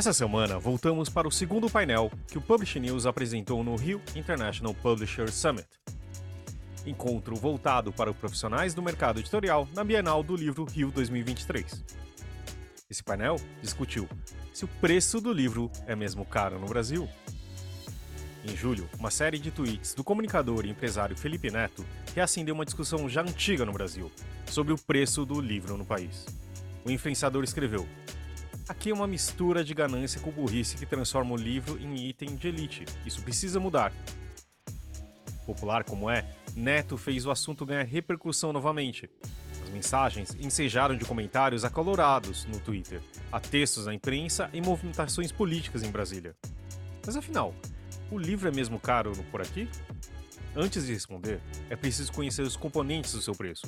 Essa semana, voltamos para o segundo painel que o Publish News apresentou no Rio International Publisher Summit. Encontro voltado para os profissionais do mercado editorial na Bienal do Livro Rio 2023. Esse painel discutiu se o preço do livro é mesmo caro no Brasil. Em julho, uma série de tweets do comunicador e empresário Felipe Neto reacendeu uma discussão já antiga no Brasil sobre o preço do livro no país. O influenciador escreveu: Aqui é uma mistura de ganância com burrice que transforma o livro em item de elite. Isso precisa mudar. Popular como é, Neto fez o assunto ganhar repercussão novamente. As mensagens ensejaram de comentários acalorados no Twitter, a textos na imprensa e movimentações políticas em Brasília. Mas afinal, o livro é mesmo caro por aqui? Antes de responder, é preciso conhecer os componentes do seu preço.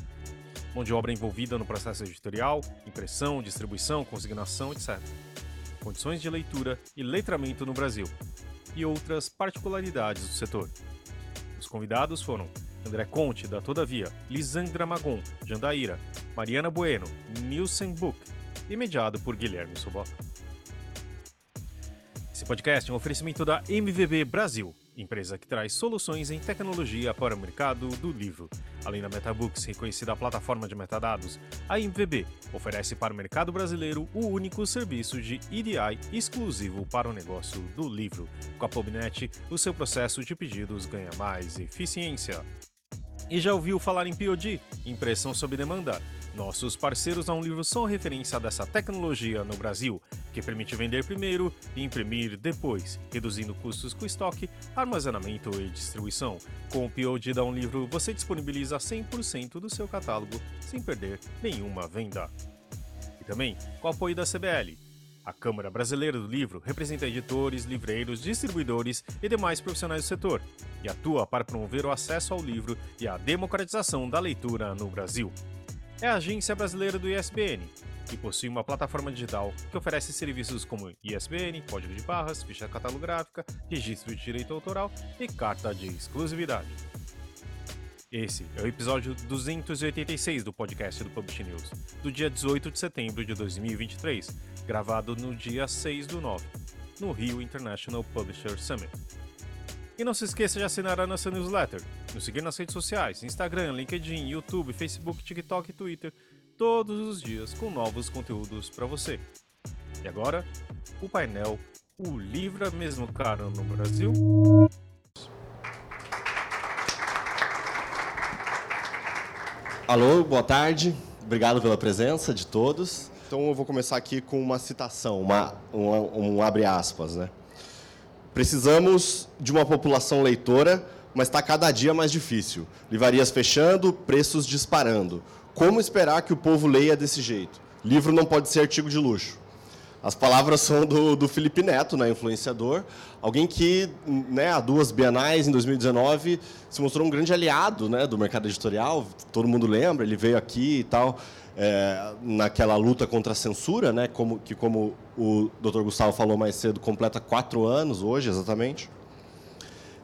Mão de obra envolvida no processo editorial, impressão, distribuição, consignação, etc. Condições de leitura e letramento no Brasil. E outras particularidades do setor. Os convidados foram André Conte, da Todavia, Lisandra Magon, Jandaíra, Mariana Bueno, Nielsen Book e mediado por Guilherme Sobota. Esse podcast é um oferecimento da MVB Brasil, empresa que traz soluções em tecnologia para o mercado do livro. Além da MetaBooks, reconhecida plataforma de metadados, a MVB oferece para o mercado brasileiro o único serviço de EDI exclusivo para o negócio do livro. Com a PubNet, o seu processo de pedidos ganha mais eficiência. E já ouviu falar em POD? Impressão sob demanda? Nossos parceiros a um livro são referência dessa tecnologia no Brasil, que permite vender primeiro e imprimir depois, reduzindo custos com estoque, armazenamento e distribuição. Com o POD da Um Livro, você disponibiliza 100% do seu catálogo sem perder nenhuma venda. E também com o apoio da CBL. A Câmara Brasileira do Livro representa editores, livreiros, distribuidores e demais profissionais do setor e atua para promover o acesso ao livro e a democratização da leitura no Brasil é a Agência Brasileira do ISBN, que possui uma plataforma digital que oferece serviços como ISBN, código de barras, ficha catalográfica, registro de direito autoral e carta de exclusividade. Esse é o episódio 286 do podcast do Publish News, do dia 18 de setembro de 2023, gravado no dia 6 do 9, no Rio International Publisher Summit. E não se esqueça de assinar a nossa newsletter, nos seguir nas redes sociais, Instagram, LinkedIn, YouTube, Facebook, TikTok e Twitter, todos os dias com novos conteúdos para você. E agora, o painel O Livro é mesmo caro no Brasil? Alô, boa tarde. Obrigado pela presença de todos. Então eu vou começar aqui com uma citação, uma, um, um abre aspas, né? Precisamos de uma população leitora, mas está cada dia mais difícil. Livrarias fechando, preços disparando. Como esperar que o povo leia desse jeito? Livro não pode ser artigo de luxo. As palavras são do, do Felipe Neto, né, influenciador, alguém que, né, há duas bienais, em 2019, se mostrou um grande aliado né, do mercado editorial, todo mundo lembra, ele veio aqui e tal, é, naquela luta contra a censura, né, como, que, como o Dr. Gustavo falou mais cedo, completa quatro anos hoje, exatamente.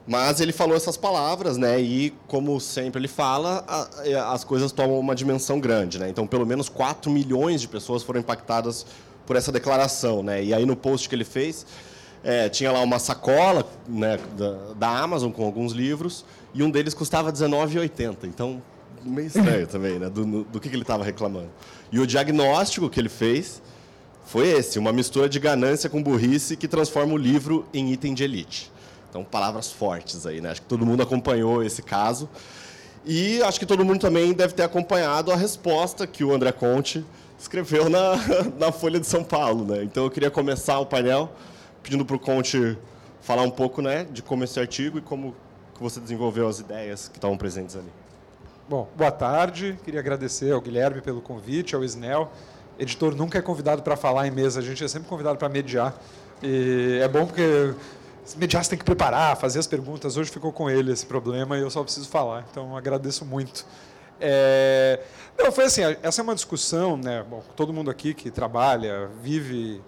Mas ele falou essas palavras, né? E como sempre ele fala, a, as coisas tomam uma dimensão grande, né? Então, pelo menos 4 milhões de pessoas foram impactadas por essa declaração, né? E aí no post que ele fez, é, tinha lá uma sacola né, da, da, Amazon com alguns livros e um deles custava R$19,80. Então, meio estranho também, né? Do, do que, que ele estava reclamando. E o diagnóstico que ele fez foi esse, uma mistura de ganância com burrice que transforma o livro em item de elite. Então, palavras fortes aí, né? Acho que todo mundo acompanhou esse caso. E acho que todo mundo também deve ter acompanhado a resposta que o André Conte escreveu na, na Folha de São Paulo. Né? Então eu queria começar o painel pedindo para o Conte falar um pouco né, de como esse artigo e como que você desenvolveu as ideias que estavam presentes ali. Bom, boa tarde. Queria agradecer ao Guilherme pelo convite, ao Isnel. Editor nunca é convidado para falar em mesa, a gente é sempre convidado para mediar. E é bom porque mediar você tem que preparar, fazer as perguntas. Hoje ficou com ele esse problema e eu só preciso falar. Então agradeço muito. É... Não, foi assim, essa é uma discussão, né? Bom, todo mundo aqui que trabalha, vive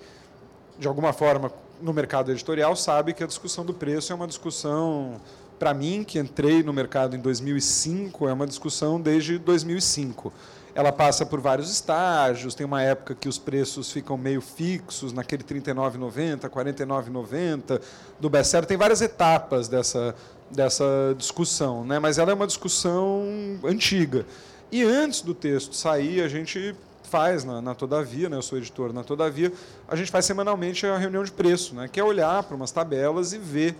de alguma forma no mercado editorial sabe que a discussão do preço é uma discussão, para mim, que entrei no mercado em 2005, é uma discussão desde 2005. ela passa por vários estágios. Tem uma época que os preços ficam meio fixos, naquele R$ 39,90, R$ 49,90 do best-seller. Tem várias etapas dessa, dessa discussão, né? mas ela é uma discussão antiga. E antes do texto sair, a gente faz na, na, Todavia, né? eu sou editor na Todavia, a gente faz semanalmente a reunião de preço, né? que é olhar para umas tabelas e ver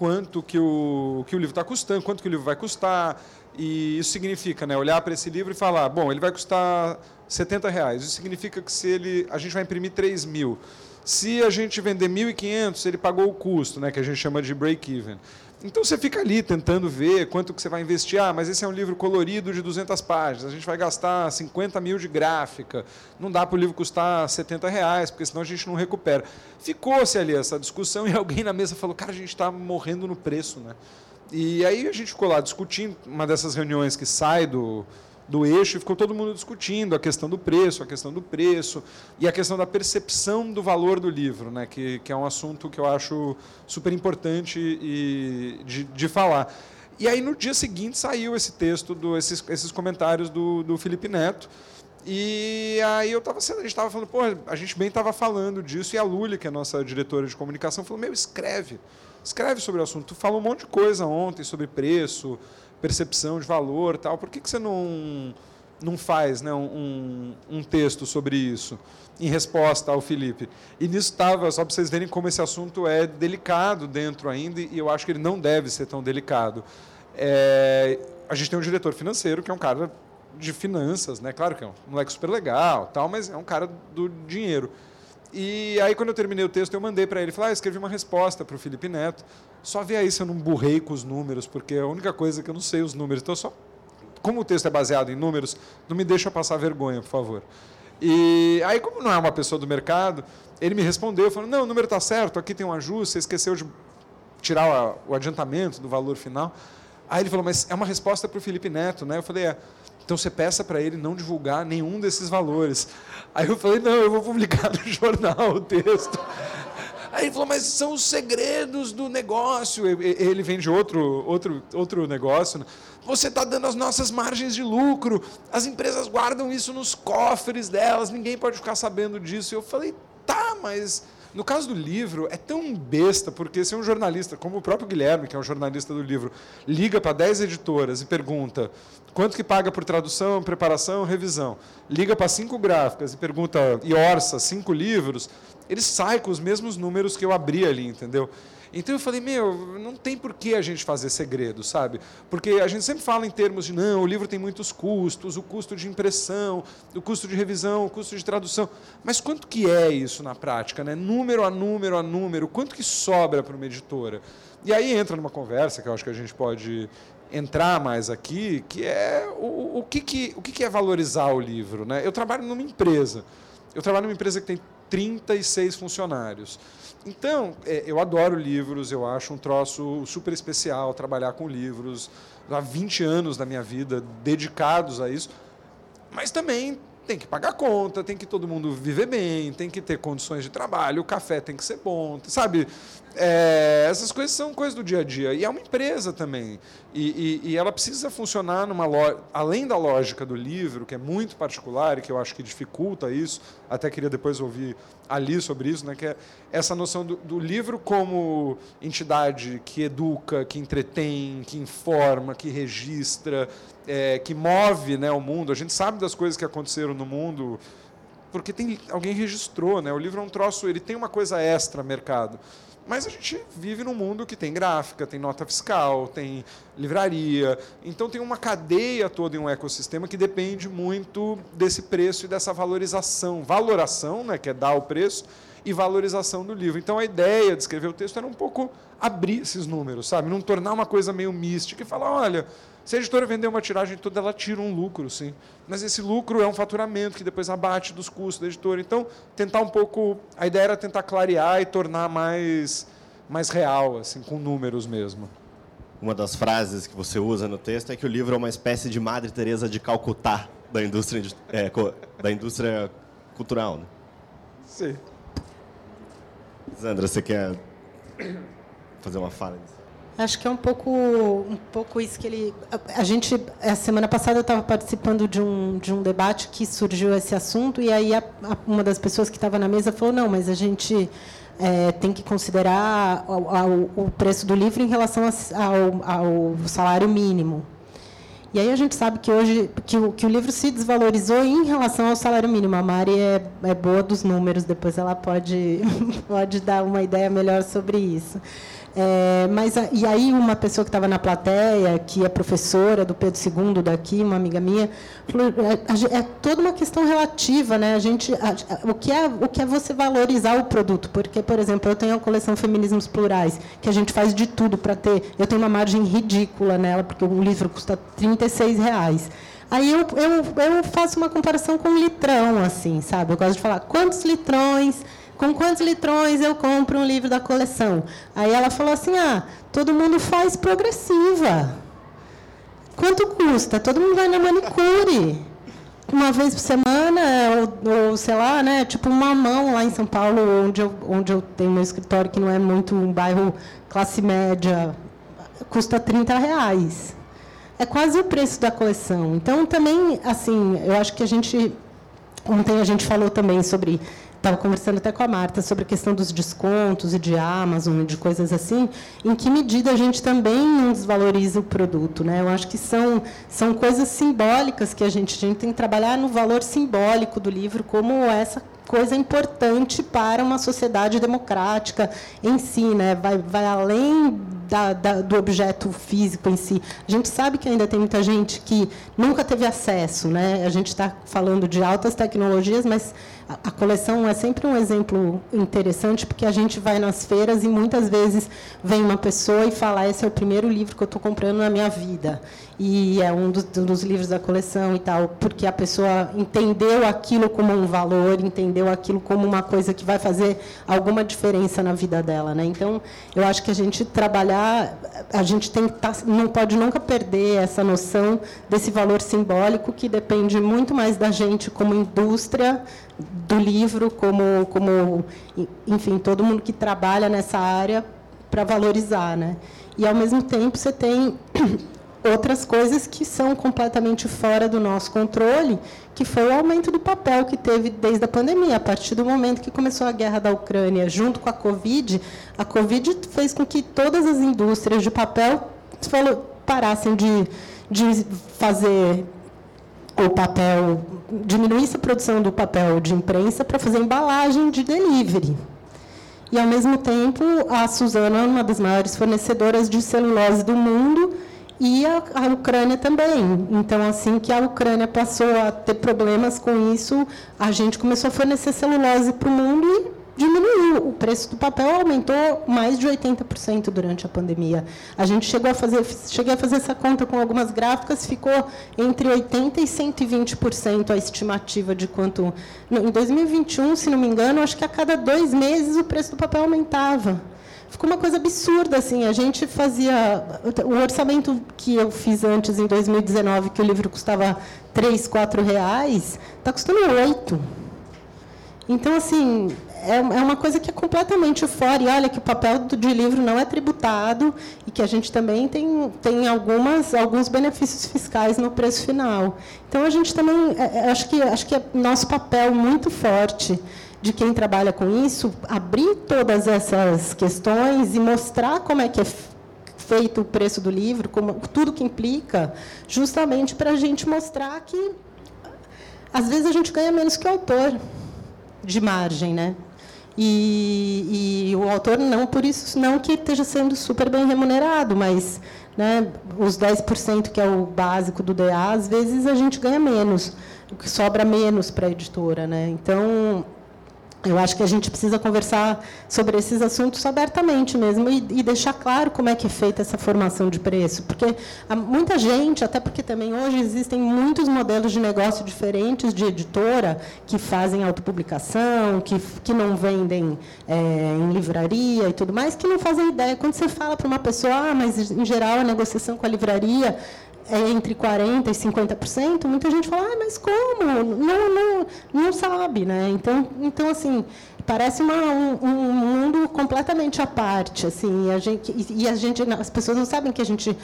quanto que o, que o livro está custando, quanto que o livro vai custar. E isso significa né, olhar para esse livro e falar, bom, ele vai custar 70 reais. Isso significa que se ele, a gente vai imprimir 3 mil. Se a gente vender 1.500, ele pagou o custo, né, que a gente chama de break-even. Então você fica ali tentando ver quanto que você vai investir. Ah, mas esse é um livro colorido de 200 páginas. A gente vai gastar 50 mil de gráfica. Não dá para o livro custar 70 reais, porque senão a gente não recupera. Ficou-se ali essa discussão e alguém na mesa falou: cara, a gente está morrendo no preço, né? E aí a gente ficou lá discutindo. Uma dessas reuniões que sai do do eixo e ficou todo mundo discutindo a questão do preço, a questão do preço e a questão da percepção do valor do livro, né? que, que é um assunto que eu acho super importante e, de, de falar. E aí no dia seguinte saiu esse texto, do, esses, esses comentários do, do Felipe Neto. E aí eu tava, a gente estava falando, pô, a gente bem estava falando disso, e a Luli, que é a nossa diretora de comunicação, falou, meu, escreve, escreve sobre o assunto. Tu falou um monte de coisa ontem sobre preço, percepção de valor tal. Por que, que você não, não faz né, um, um texto sobre isso em resposta ao Felipe? E nisso estava, só para vocês verem como esse assunto é delicado dentro ainda, e eu acho que ele não deve ser tão delicado. É, a gente tem um diretor financeiro, que é um cara de finanças, né? Claro que é um moleque super legal, tal, mas é um cara do dinheiro. E aí, quando eu terminei o texto, eu mandei para ele, falei, ah, escrevi uma resposta para o Felipe Neto. Só vê aí se eu não burrei com os números, porque é a única coisa que eu não sei os números. Então, só como o texto é baseado em números, não me deixa passar vergonha, por favor. E aí, como não é uma pessoa do mercado, ele me respondeu, falando, não, o número está certo, aqui tem um ajuste, você esqueceu de tirar o adiantamento do valor final. Aí ele falou, mas é uma resposta para o Felipe Neto, né? Eu falei, é. Então você peça para ele não divulgar nenhum desses valores. Aí eu falei, não, eu vou publicar no jornal o texto. Aí ele falou, mas são os segredos do negócio. Ele vende outro, outro, outro negócio. Né? Você está dando as nossas margens de lucro. As empresas guardam isso nos cofres delas. Ninguém pode ficar sabendo disso. Eu falei, tá, mas no caso do livro, é tão besta, porque se um jornalista, como o próprio Guilherme, que é um jornalista do livro, liga para 10 editoras e pergunta quanto que paga por tradução, preparação, revisão, liga para cinco gráficas e pergunta, e orça cinco livros, ele sai com os mesmos números que eu abri ali, entendeu? Então eu falei, meu, não tem por que a gente fazer segredo, sabe? Porque a gente sempre fala em termos de, não, o livro tem muitos custos, o custo de impressão, o custo de revisão, o custo de tradução. Mas quanto que é isso na prática, né? Número a número a número, quanto que sobra para uma editora? E aí entra numa conversa que eu acho que a gente pode entrar mais aqui, que é o, o, que, que, o que, que é valorizar o livro, né? Eu trabalho numa empresa. Eu trabalho numa empresa que tem 36 funcionários. Então, é, eu adoro livros, eu acho um troço super especial trabalhar com livros. Há 20 anos da minha vida dedicados a isso. Mas também tem que pagar conta, tem que todo mundo viver bem, tem que ter condições de trabalho, o café tem que ser bom, sabe? É, essas coisas são coisas do dia a dia. E é uma empresa também. E, e, e ela precisa funcionar numa lo... além da lógica do livro, que é muito particular e que eu acho que dificulta isso. Até queria depois ouvir ali sobre isso, né? que é essa noção do, do livro como entidade que educa, que entretém, que informa, que registra, é, que move né, o mundo. A gente sabe das coisas que aconteceram no mundo porque tem alguém registrou, né? O livro é um troço, ele tem uma coisa extra mercado. Mas a gente vive num mundo que tem gráfica, tem nota fiscal, tem livraria. Então tem uma cadeia toda em um ecossistema que depende muito desse preço e dessa valorização. Valoração, né, que é dar o preço, e valorização do livro. Então a ideia de escrever o texto era um pouco abrir esses números, sabe? Não tornar uma coisa meio mística e falar, olha, se a editora vender uma tiragem toda, ela tira um lucro, sim. Mas esse lucro é um faturamento que depois abate dos custos da editora. Então, tentar um pouco. A ideia era tentar clarear e tornar mais, mais real, assim, com números mesmo. Uma das frases que você usa no texto é que o livro é uma espécie de Madre Teresa de Calcutá da indústria, é, da indústria cultural. Né? Sim. Sandra, você quer fazer uma fala? Acho que é um pouco, um pouco isso que ele. A, gente, a semana passada, eu estava participando de um, de um debate que surgiu esse assunto, e aí a, a, uma das pessoas que estava na mesa falou: não, mas a gente é, tem que considerar o, o, preço do livro em relação ao, ao salário mínimo. E aí a gente sabe que hoje que o, que o livro se desvalorizou em relação ao salário mínimo. A Mari é, é boa dos números, depois ela pode, pode dar uma ideia melhor sobre isso. É, mas e aí uma pessoa que estava na plateia, que é professora do Pedro II daqui, uma amiga minha, falou, é, é toda uma questão relativa, né? A gente, a, o que é o que é você valorizar o produto? Porque, por exemplo, eu tenho a coleção Feminismos Plurais, que a gente faz de tudo para ter. Eu tenho uma margem ridícula nela, porque o livro custa 36 reais. Aí eu, eu, eu faço uma comparação com litrão, assim, sabe? Eu gosto de falar quantos litrões com quantos litrões eu compro um livro da coleção? Aí ela falou assim: ah, todo mundo faz progressiva. Quanto custa? Todo mundo vai na manicure. Uma vez por semana, ou, ou sei lá, né? Tipo uma mão lá em São Paulo, onde eu, onde eu tenho meu escritório, que não é muito um bairro classe média, custa 30 reais. É quase o preço da coleção. Então, também, assim, eu acho que a gente. Ontem a gente falou também sobre estava conversando até com a Marta sobre a questão dos descontos e de Amazon e de coisas assim, em que medida a gente também não desvaloriza o produto, né? Eu acho que são são coisas simbólicas que a gente, a gente tem que trabalhar no valor simbólico do livro como essa coisa importante para uma sociedade democrática em si, né? vai, vai além da, da, do objeto físico em si. A gente sabe que ainda tem muita gente que nunca teve acesso. Né? A gente está falando de altas tecnologias, mas a coleção é sempre um exemplo interessante, porque a gente vai nas feiras e muitas vezes vem uma pessoa e fala: esse é o primeiro livro que eu estou comprando na minha vida. E é um dos, dos, livros da coleção e tal, porque a pessoa entendeu aquilo como um valor, entendeu aquilo como uma coisa que vai fazer alguma diferença na vida dela. Né? Então, eu acho que a gente trabalhar, a gente tem tá, não pode nunca perder essa noção desse valor simbólico que depende muito mais da gente como indústria do livro, como, como enfim, todo mundo que trabalha nessa área para valorizar. Né? E, ao mesmo tempo, você tem outras coisas que são completamente fora do nosso controle, que foi o aumento do papel que teve desde a pandemia. A partir do momento que começou a guerra da Ucrânia, junto com a Covid, a Covid fez com que todas as indústrias de papel parassem de, de fazer o papel, diminuísse a produção do papel de imprensa para fazer embalagem de delivery. E, ao mesmo tempo, a Suzana é uma das maiores fornecedoras de celulose do mundo e a, a, Ucrânia também. Então, assim que a Ucrânia passou a ter problemas com isso, a gente começou a fornecer celulose para o mundo diminuiu. O preço do papel aumentou mais de 80% durante a pandemia. A gente chegou a fazer, cheguei a fazer essa conta com algumas gráficas, ficou entre 80% e 120% a estimativa de quanto. Em 2021, se não me engano, acho que a cada dois meses o preço do papel aumentava. Ficou uma coisa absurda, assim. A gente fazia... O orçamento que eu fiz antes, em 2019, que o livro custava 3, 4 reais, está custando 8. Então, assim, é, é uma coisa que é completamente fora. E olha que o papel de livro não é tributado e que a gente também tem, tem algumas, alguns benefícios fiscais no preço final. Então, a gente também, é, é, acho que, acho que é nosso papel muito forte de quem trabalha com isso, abrir todas essas questões e mostrar como é que é feito o preço do livro, como, tudo que implica, justamente para a gente mostrar que, às vezes, a gente ganha menos que o autor de margem, né? E, e, o autor não por isso não que esteja sendo super bem remunerado, mas né, os 10% que é o básico do DA, às vezes a gente ganha menos, o que sobra menos para a editora. Né? Então, eu acho que a gente precisa conversar sobre esses assuntos abertamente mesmo e, e, deixar claro como é que é feita essa formação de preço, porque muita gente, até porque também hoje existem muitos modelos de negócio diferentes de editora que fazem autopublicação, que, que não vendem é, em livraria e tudo mais, que não fazem ideia. Quando você fala para uma pessoa, ah, mas em geral a negociação com a livraria é entre 40% e 50%, muita gente fala, ah, mas como? Não, não, não sabe. Né? Então, então assim, parece uma, um, um, mundo completamente à parte, assim, e a gente, e a gente, as pessoas não sabem que a gente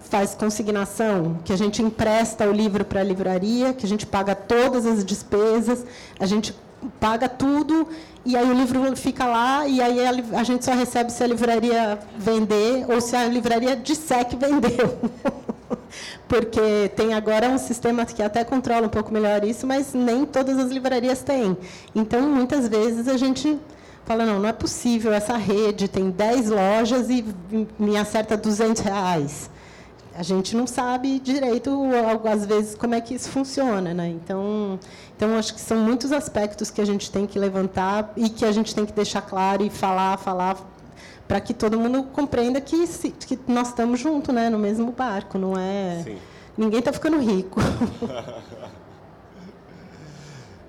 faz consignação, que a gente empresta o livro para a livraria, que a gente paga todas as despesas, a gente paga tudo e aí o livro fica lá e aí a, gente só recebe se a livraria vender ou se a livraria disser que vendeu. Porque tem agora um sistema que até controla um pouco melhor isso, mas nem todas as livrarias têm. Então, muitas vezes a gente fala, não, não é possível, essa rede tem 10 lojas e me acerta 200 reais a gente não sabe direito, às vezes, como é que isso funciona. Né? Então, então, acho que são muitos aspectos que a gente tem que levantar e que a gente tem que deixar claro e falar, falar, para que todo mundo compreenda que, se, que nós estamos juntos né, no mesmo barco. Não é, Sim. Ninguém está ficando rico.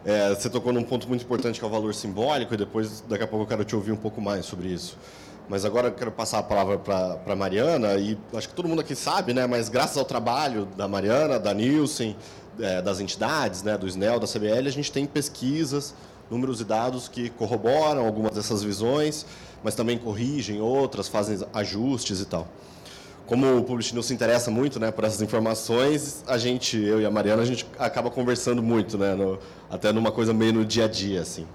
É, você tocou num ponto muito importante que é o valor simbólico, e depois, daqui a pouco, eu quero te ouvir um pouco mais sobre isso. Mas agora eu quero passar a palavra para a Mariana, e acho que todo mundo aqui sabe, né, mas graças ao trabalho da Mariana, da Nielsen, é, das entidades, né, do SNEL, da CBL, a gente tem pesquisas, números e dados que corroboram algumas dessas visões, mas também corrigem outras, fazem ajustes e tal. Como o Publish se interessa muito né, por essas informações, a gente, eu e a Mariana, a gente acaba conversando muito, né, no, até numa coisa meio no dia a dia, assim.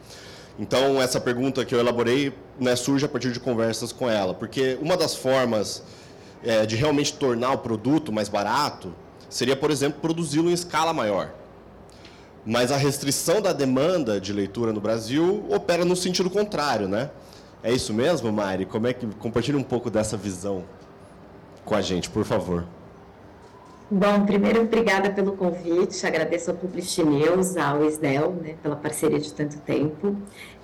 Então, essa pergunta que eu elaborei né, surge a partir de conversas com ela, porque uma das formas é, de realmente tornar o produto mais barato seria, por exemplo, produzi-lo em escala maior. Mas a restrição da demanda de leitura no Brasil opera no sentido contrário, né? É isso mesmo, Mari? Como é que compartilha um pouco dessa visão com a gente, por favor? Bom, primeiro, obrigada pelo convite, agradeço ao Publish News, ao Isnel, né, pela parceria de tanto tempo.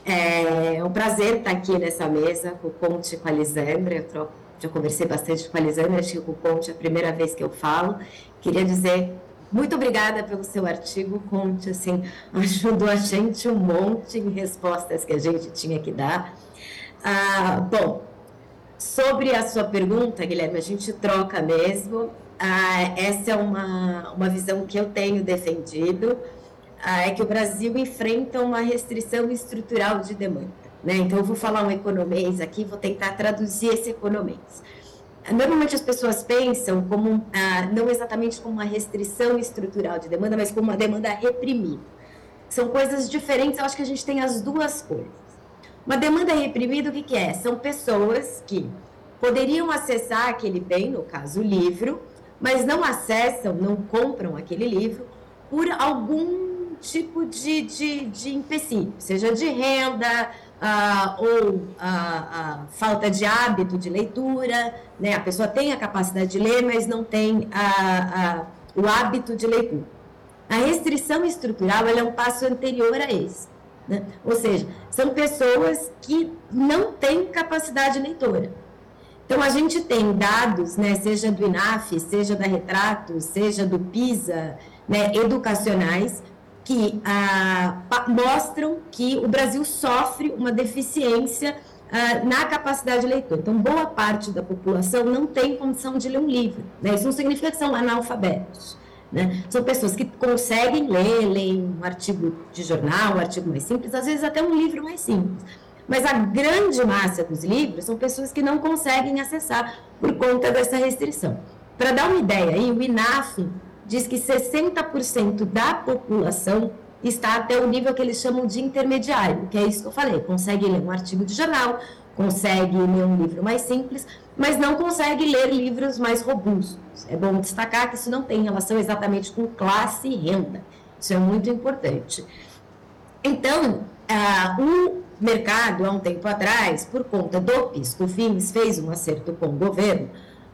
É um prazer estar aqui nessa mesa com o Conte e com a Lisandra, eu troco, já conversei bastante com a Lisandra, acho que com o Conte é a primeira vez que eu falo. Queria dizer muito obrigada pelo seu artigo, Conte, assim, ajudou a gente um monte em respostas que a gente tinha que dar. Ah, bom, sobre a sua pergunta, Guilherme, a gente troca mesmo. Ah, essa é uma, uma visão que eu tenho defendido, ah, é que o Brasil enfrenta uma restrição estrutural de demanda. Né? Então, eu vou falar um economês aqui, vou tentar traduzir esse economês. Normalmente as pessoas pensam como, ah, não exatamente como uma restrição estrutural de demanda, mas como uma demanda reprimida. São coisas diferentes, eu acho que a gente tem as duas coisas. Uma demanda reprimida, o que, que é? São pessoas que poderiam acessar aquele bem, no caso o livro, mas não acessam, não compram aquele livro por algum tipo de, de, de empecilho, seja de renda ah, ou ah, ah, falta de hábito de leitura, né? a pessoa tem a capacidade de ler, mas não tem o hábito de leitura. A restrição estrutural é um passo anterior a esse. Né? Ou seja, são pessoas que não têm capacidade leitora então, a gente tem dados, né, seja do INAF, seja da Retrato, seja do PISA, né, educacionais, que ah, mostram que o Brasil sofre uma deficiência ah, na capacidade de leitura. Então, boa parte da população não tem condição de ler um livro. Né? Isso não significa que são analfabetos. Né? São pessoas que conseguem ler, leem um artigo de jornal, um artigo mais simples, às vezes até um livro mais simples mas a grande massa dos livros são pessoas que não conseguem acessar por conta dessa restrição. Para dar uma ideia, aí, o INAF diz que 60% da população está até o nível que eles chamam de intermediário, que é isso que eu falei, consegue ler um artigo de jornal, consegue ler um livro mais simples, mas não consegue ler livros mais robustos. É bom destacar que isso não tem relação exatamente com classe e renda. Isso é muito importante. Então, uh, o mercado, há um tempo atrás, por conta do PIS/COFINS, fez um acerto com o governo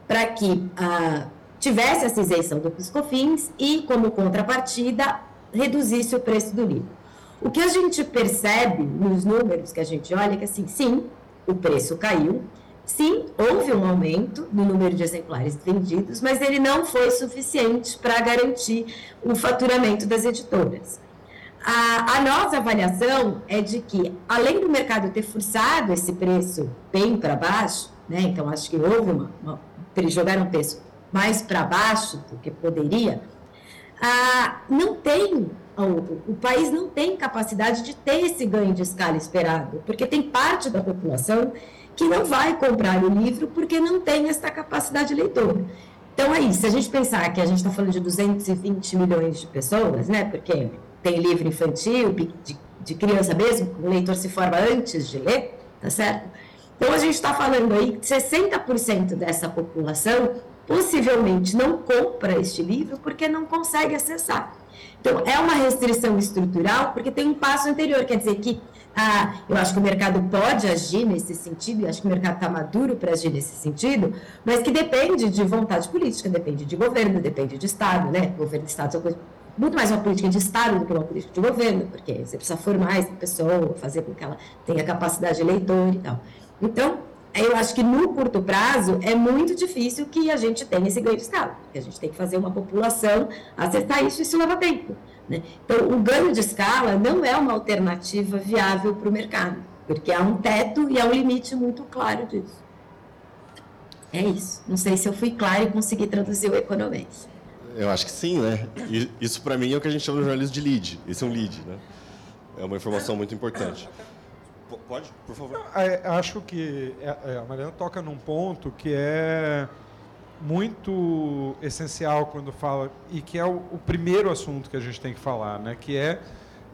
para que ah, tivesse essa isenção do PIS/COFINS e, como contrapartida, reduzisse o preço do livro. O que a gente percebe nos números que a gente olha é que, assim, sim, o preço caiu, sim, houve um aumento no número de exemplares vendidos, mas ele não foi suficiente para garantir o faturamento das editoras. A, a, nossa avaliação é de que, além do mercado ter forçado esse preço bem para baixo, né, então acho que houve uma, uma jogaram o preço mais para baixo do que poderia, ah, não tem o, o, país não tem capacidade de ter esse ganho de escala esperado, porque tem parte da população que não vai comprar o livro porque não tem essa capacidade leitora. Então, aí, se a gente pensar que a gente está falando de 220 milhões de pessoas, né, porque tem livro infantil, de, de criança mesmo, o leitor se forma antes de ler, tá certo? Então, a gente está falando aí que 60% dessa população possivelmente não compra este livro porque não consegue acessar. Então, é uma restrição estrutural, porque tem um passo anterior, quer dizer que ah, eu acho que o mercado pode agir nesse sentido, e acho que o mercado está maduro para agir nesse sentido, mas que depende de vontade política, depende de governo, depende de Estado, né? Governo e Estado coisas muito mais uma política de Estado do que uma política de governo, porque você precisa formar essa pessoa, fazer com que ela tenha capacidade de leitor e tal. Então, eu acho que no curto prazo é muito difícil que a gente tenha esse ganho de escala, porque a gente tem que fazer uma população acertar isso e isso leva tempo. Né? Então, o ganho de escala não é uma alternativa viável para o mercado, porque há um teto e há um limite muito claro disso. É isso. Não sei se eu fui claro e consegui traduzir o economês. Eu acho que sim, né? Isso para mim é o que a gente chama de jornalismo de lead. Esse é um lead, né? É uma informação muito importante. Pode, por favor. É, acho que é, é, a Mariana toca num ponto que é muito essencial quando fala e que é o, o, primeiro assunto que a gente tem que falar, né? Que é,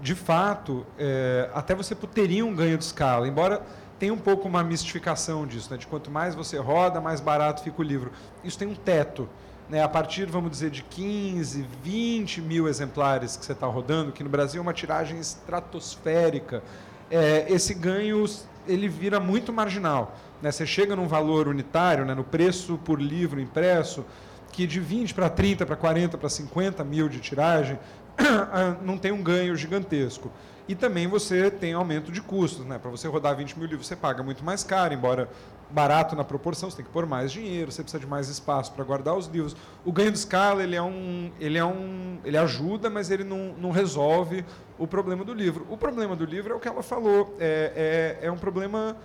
de fato, é, até você teria um ganho de escala, embora tenha um pouco uma mistificação disso, né? De quanto mais você roda, mais barato fica o livro. Isso tem um teto. Né, a partir, vamos dizer, de 15, 20 mil exemplares que você está rodando, que no Brasil é uma tiragem estratosférica, é, esse ganho ele vira muito marginal. Né? Você chega num valor unitário, né, no preço por livro impresso, que de 20 para 30, para 40, para 50 mil de tiragem, não tem um ganho gigantesco. E também você tem aumento de custos. Né? Para você rodar 20 mil livros, você paga muito mais caro, embora barato na proporção, você tem que pôr mais dinheiro, você precisa de mais espaço para guardar os livros. O ganho de escala ele é um, ele é um, ele ajuda, mas ele não, não resolve o problema do livro. O problema do livro é o que ela falou, é, é, é um problema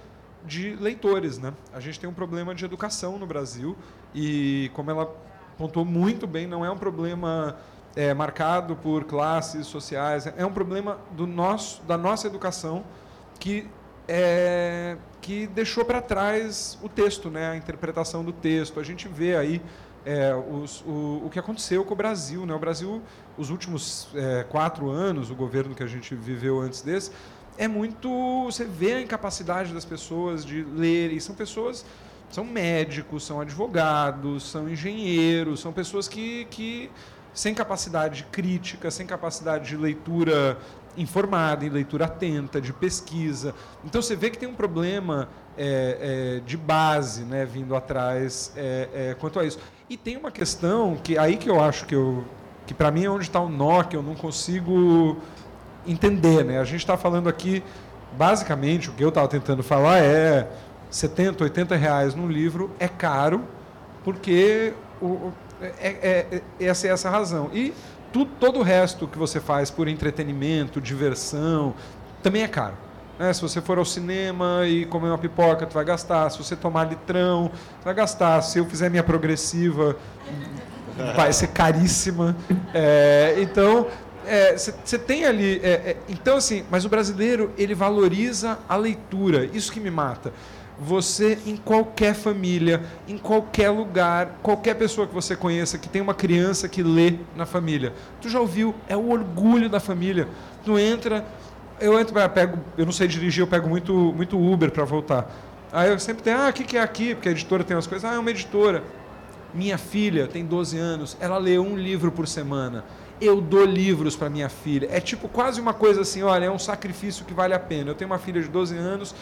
de leitores, né? A gente tem um problema de educação no Brasil e, como ela pontuou muito bem, não é um problema é, marcado por classes sociais, é um problema do nosso, da nossa educação que é, que deixou para trás o texto, né, a interpretação do texto. A gente vê aí é, os, o, o que aconteceu com o Brasil. Né? O Brasil, os últimos é, quatro anos, o governo que a gente viveu antes desse, é muito. Você vê a incapacidade das pessoas de lerem. São pessoas. São médicos, são advogados, são engenheiros, são pessoas que, que sem capacidade crítica, sem capacidade de leitura informada, em leitura atenta, de pesquisa. Então você vê que tem um problema é, é, de base né, vindo atrás é, é quanto a isso. E tem uma questão que aí que eu acho que eu que para mim é onde está o nó que eu não consigo entender, né? A gente está falando aqui basicamente o que eu estava tentando falar é 70, 80 reais num livro é caro porque o, é, é, é, essa é essa razão. E tudo, todo o resto que você faz por entretenimento, diversão, também é caro. Né? Se você for ao cinema e comer uma pipoca, tu vai gastar. Se você tomar litrão, tu vai gastar. Se eu fizer minha progressiva, vai ser caríssima. É, então, você é, tem ali. É, é, então, assim, mas o brasileiro, ele valoriza a leitura. Isso que me mata você em qualquer família, em qualquer lugar, qualquer pessoa que você conheça que tem uma criança que lê na família. Tu já ouviu? É o orgulho da família. Tu entra, eu entro, eu pego, eu não sei dirigir, eu pego muito, muito Uber para voltar. Aí eu sempre tenho, ah, o que, que é aqui? Porque a editora tem umas coisas, ah, é uma editora. Minha filha tem 12 anos, ela lê um livro por semana. Eu dou livros para minha filha. É tipo quase uma coisa assim, olha, é um sacrifício que vale a pena. Eu tenho uma filha de 12 anos,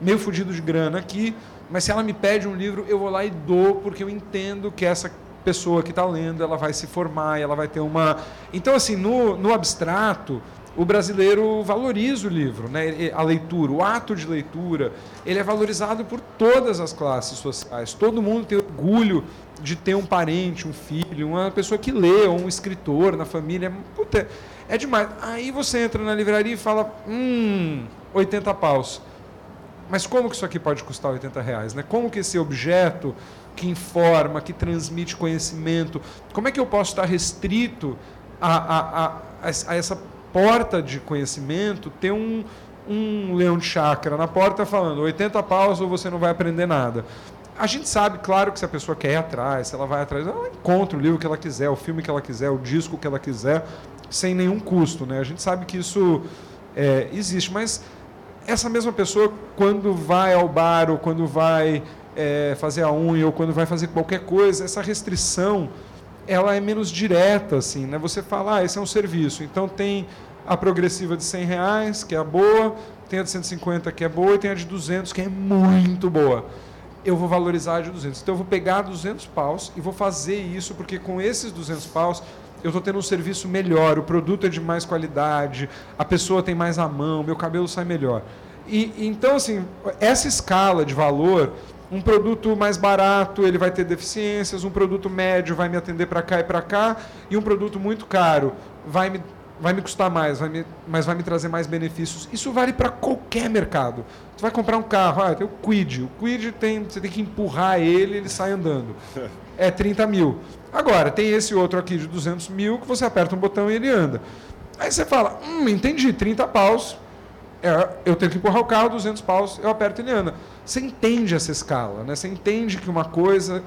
meio fudido de grana aqui, mas se ela me pede um livro, eu vou lá e dou, porque eu entendo que essa pessoa que está lendo, ela vai se formar, ela vai ter uma... Então, assim, no, no abstrato, o brasileiro valoriza o livro, né? a leitura, o ato de leitura, ele é valorizado por todas as classes sociais. Todo mundo tem orgulho de ter um parente, um filho, uma pessoa que lê, ou um escritor na família. Puta, é demais. Aí você entra na livraria e fala, hum, 80 paus. Mas como que isso aqui pode custar 80 reais? Né? Como que esse objeto que informa, que transmite conhecimento, como é que eu posso estar restrito a, a, a, a essa porta de conhecimento ter um, um leão de chácara na porta falando 80 paus ou você não vai aprender nada. A gente sabe, claro, que se a pessoa quer ir atrás, se ela vai atrás, ela encontra o livro que ela quiser, o filme que ela quiser, o disco que ela quiser, sem nenhum custo. Né? A gente sabe que isso é, existe, mas essa mesma pessoa, quando vai ao bar ou quando vai é, fazer a unha ou quando vai fazer qualquer coisa, essa restrição ela é menos direta, assim, né? Você fala, ah, esse é um serviço, então tem a progressiva de 100 reais, que é a boa, tem a de 150 que é boa e tem a de 200 que é muito boa. Eu vou valorizar a de 200. Então eu vou pegar 200 paus e vou fazer isso porque com esses 200 paus eu estou tendo um serviço melhor, o produto é de mais qualidade, a pessoa tem mais a mão, meu cabelo sai melhor. E então assim, essa escala de valor, um produto mais barato ele vai ter deficiências, um produto médio vai me atender para cá e para cá, e um produto muito caro vai me vai me custar mais, vai me, mas vai me trazer mais benefícios. Isso vale para qualquer mercado. Você vai comprar um carro, ah, tem o Quid. O Quid tem, você tem que empurrar ele, ele sai andando. É 30 mil. Agora, tem esse outro aqui de 200 mil que você aperta um botão e ele anda. Aí você fala, hum, entendi, 30 paus, é, eu tenho que empurrar o carro, 200 paus, eu aperto e ele anda. Você entende essa escala, né? você entende que uma coisa,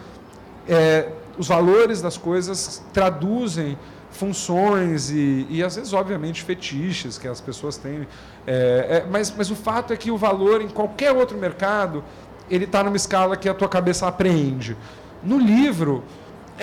é, os valores das coisas traduzem funções e, e às vezes, obviamente, fetiches que as pessoas têm. É, é, mas, mas o fato é que o valor em qualquer outro mercado ele está numa escala que a tua cabeça apreende. No livro,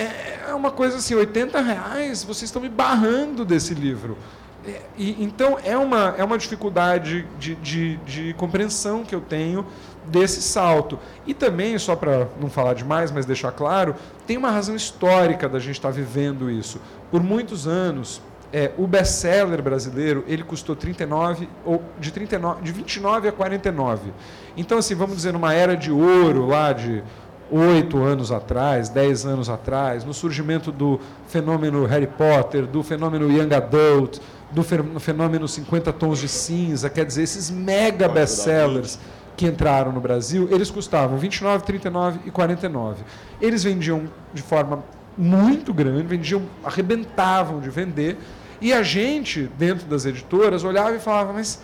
é, é uma coisa assim, 80 reais, vocês estão me barrando desse livro. É, e, então, é uma, é uma dificuldade de, de, de compreensão que eu tenho desse salto. E também, só para não falar demais, mas deixar claro, tem uma razão histórica da gente estar tá vivendo isso. Por muitos anos, é, o best-seller brasileiro ele custou 39 ou de 39 de 29 a 49 então assim vamos dizer numa era de ouro lá de oito anos atrás, dez anos atrás, no surgimento do fenômeno Harry Potter, do fenômeno Young Adult, do fenômeno 50 Tons de Cinza, quer dizer, esses mega best-sellers que entraram no Brasil, eles custavam 29, 39 e 49. Eles vendiam de forma muito grande, vendiam, arrebentavam de vender, e a gente, dentro das editoras, olhava e falava, mas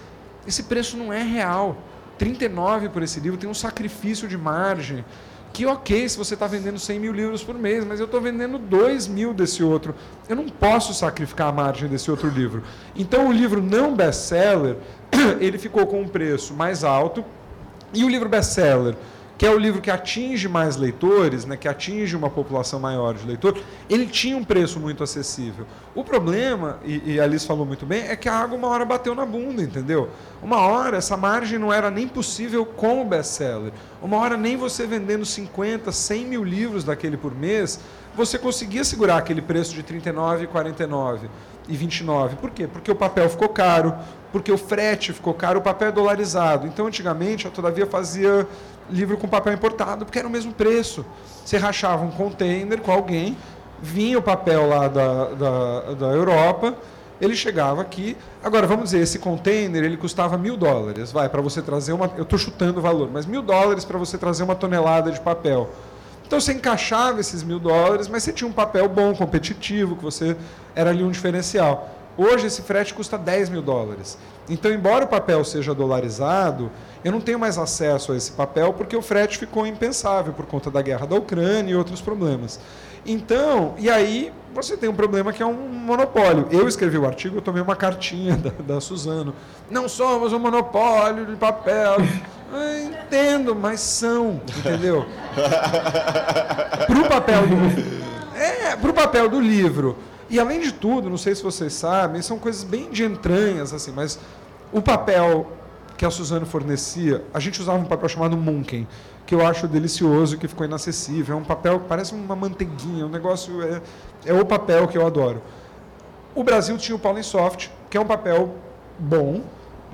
esse preço não é real. 39 por esse livro tem um sacrifício de margem. Que ok se você está vendendo 100 mil livros por mês, mas eu estou vendendo 2 mil desse outro. Eu não posso sacrificar a margem desse outro livro. Então o livro não best-seller, ele ficou com um preço mais alto, e o livro best-seller, que é o livro que atinge mais leitores, né, que atinge uma população maior de leitores, ele tinha um preço muito acessível. O problema, e, e a Alice falou muito bem, é que a água uma hora bateu na bunda, entendeu? Uma hora essa margem não era nem possível com o best-seller. Uma hora nem você vendendo 50, 100 mil livros daquele por mês, você conseguia segurar aquele preço de 39 49 e 29. Por quê? Porque o papel ficou caro, porque o frete ficou caro, o papel é dolarizado. Então, antigamente, a Todavia fazia livro com papel importado, porque era o mesmo preço. Você rachava um container com alguém, vinha o papel lá da, da, da Europa, ele chegava aqui. Agora, vamos dizer, esse container ele custava mil dólares. Vai, para você trazer uma. Eu estou chutando o valor, mas mil dólares para você trazer uma tonelada de papel. Então você encaixava esses mil dólares, mas você tinha um papel bom, competitivo, que você era ali um diferencial. Hoje esse frete custa 10 mil dólares. Então, embora o papel seja dolarizado, eu não tenho mais acesso a esse papel porque o frete ficou impensável por conta da guerra da Ucrânia e outros problemas. Então, e aí você tem um problema que é um monopólio. Eu escrevi o artigo, eu tomei uma cartinha da, da Suzano. Não somos um monopólio de papel. Eu entendo, mas são, entendeu? Para o papel do, é, pro papel do livro e além de tudo, não sei se vocês sabem, são coisas bem de entranhas, assim, mas o papel que a Suzano fornecia, a gente usava um papel chamado Munken, que eu acho delicioso, que ficou inacessível. É um papel que parece uma manteiguinha, um negócio. É, é o papel que eu adoro. O Brasil tinha o Pauling Soft, que é um papel bom,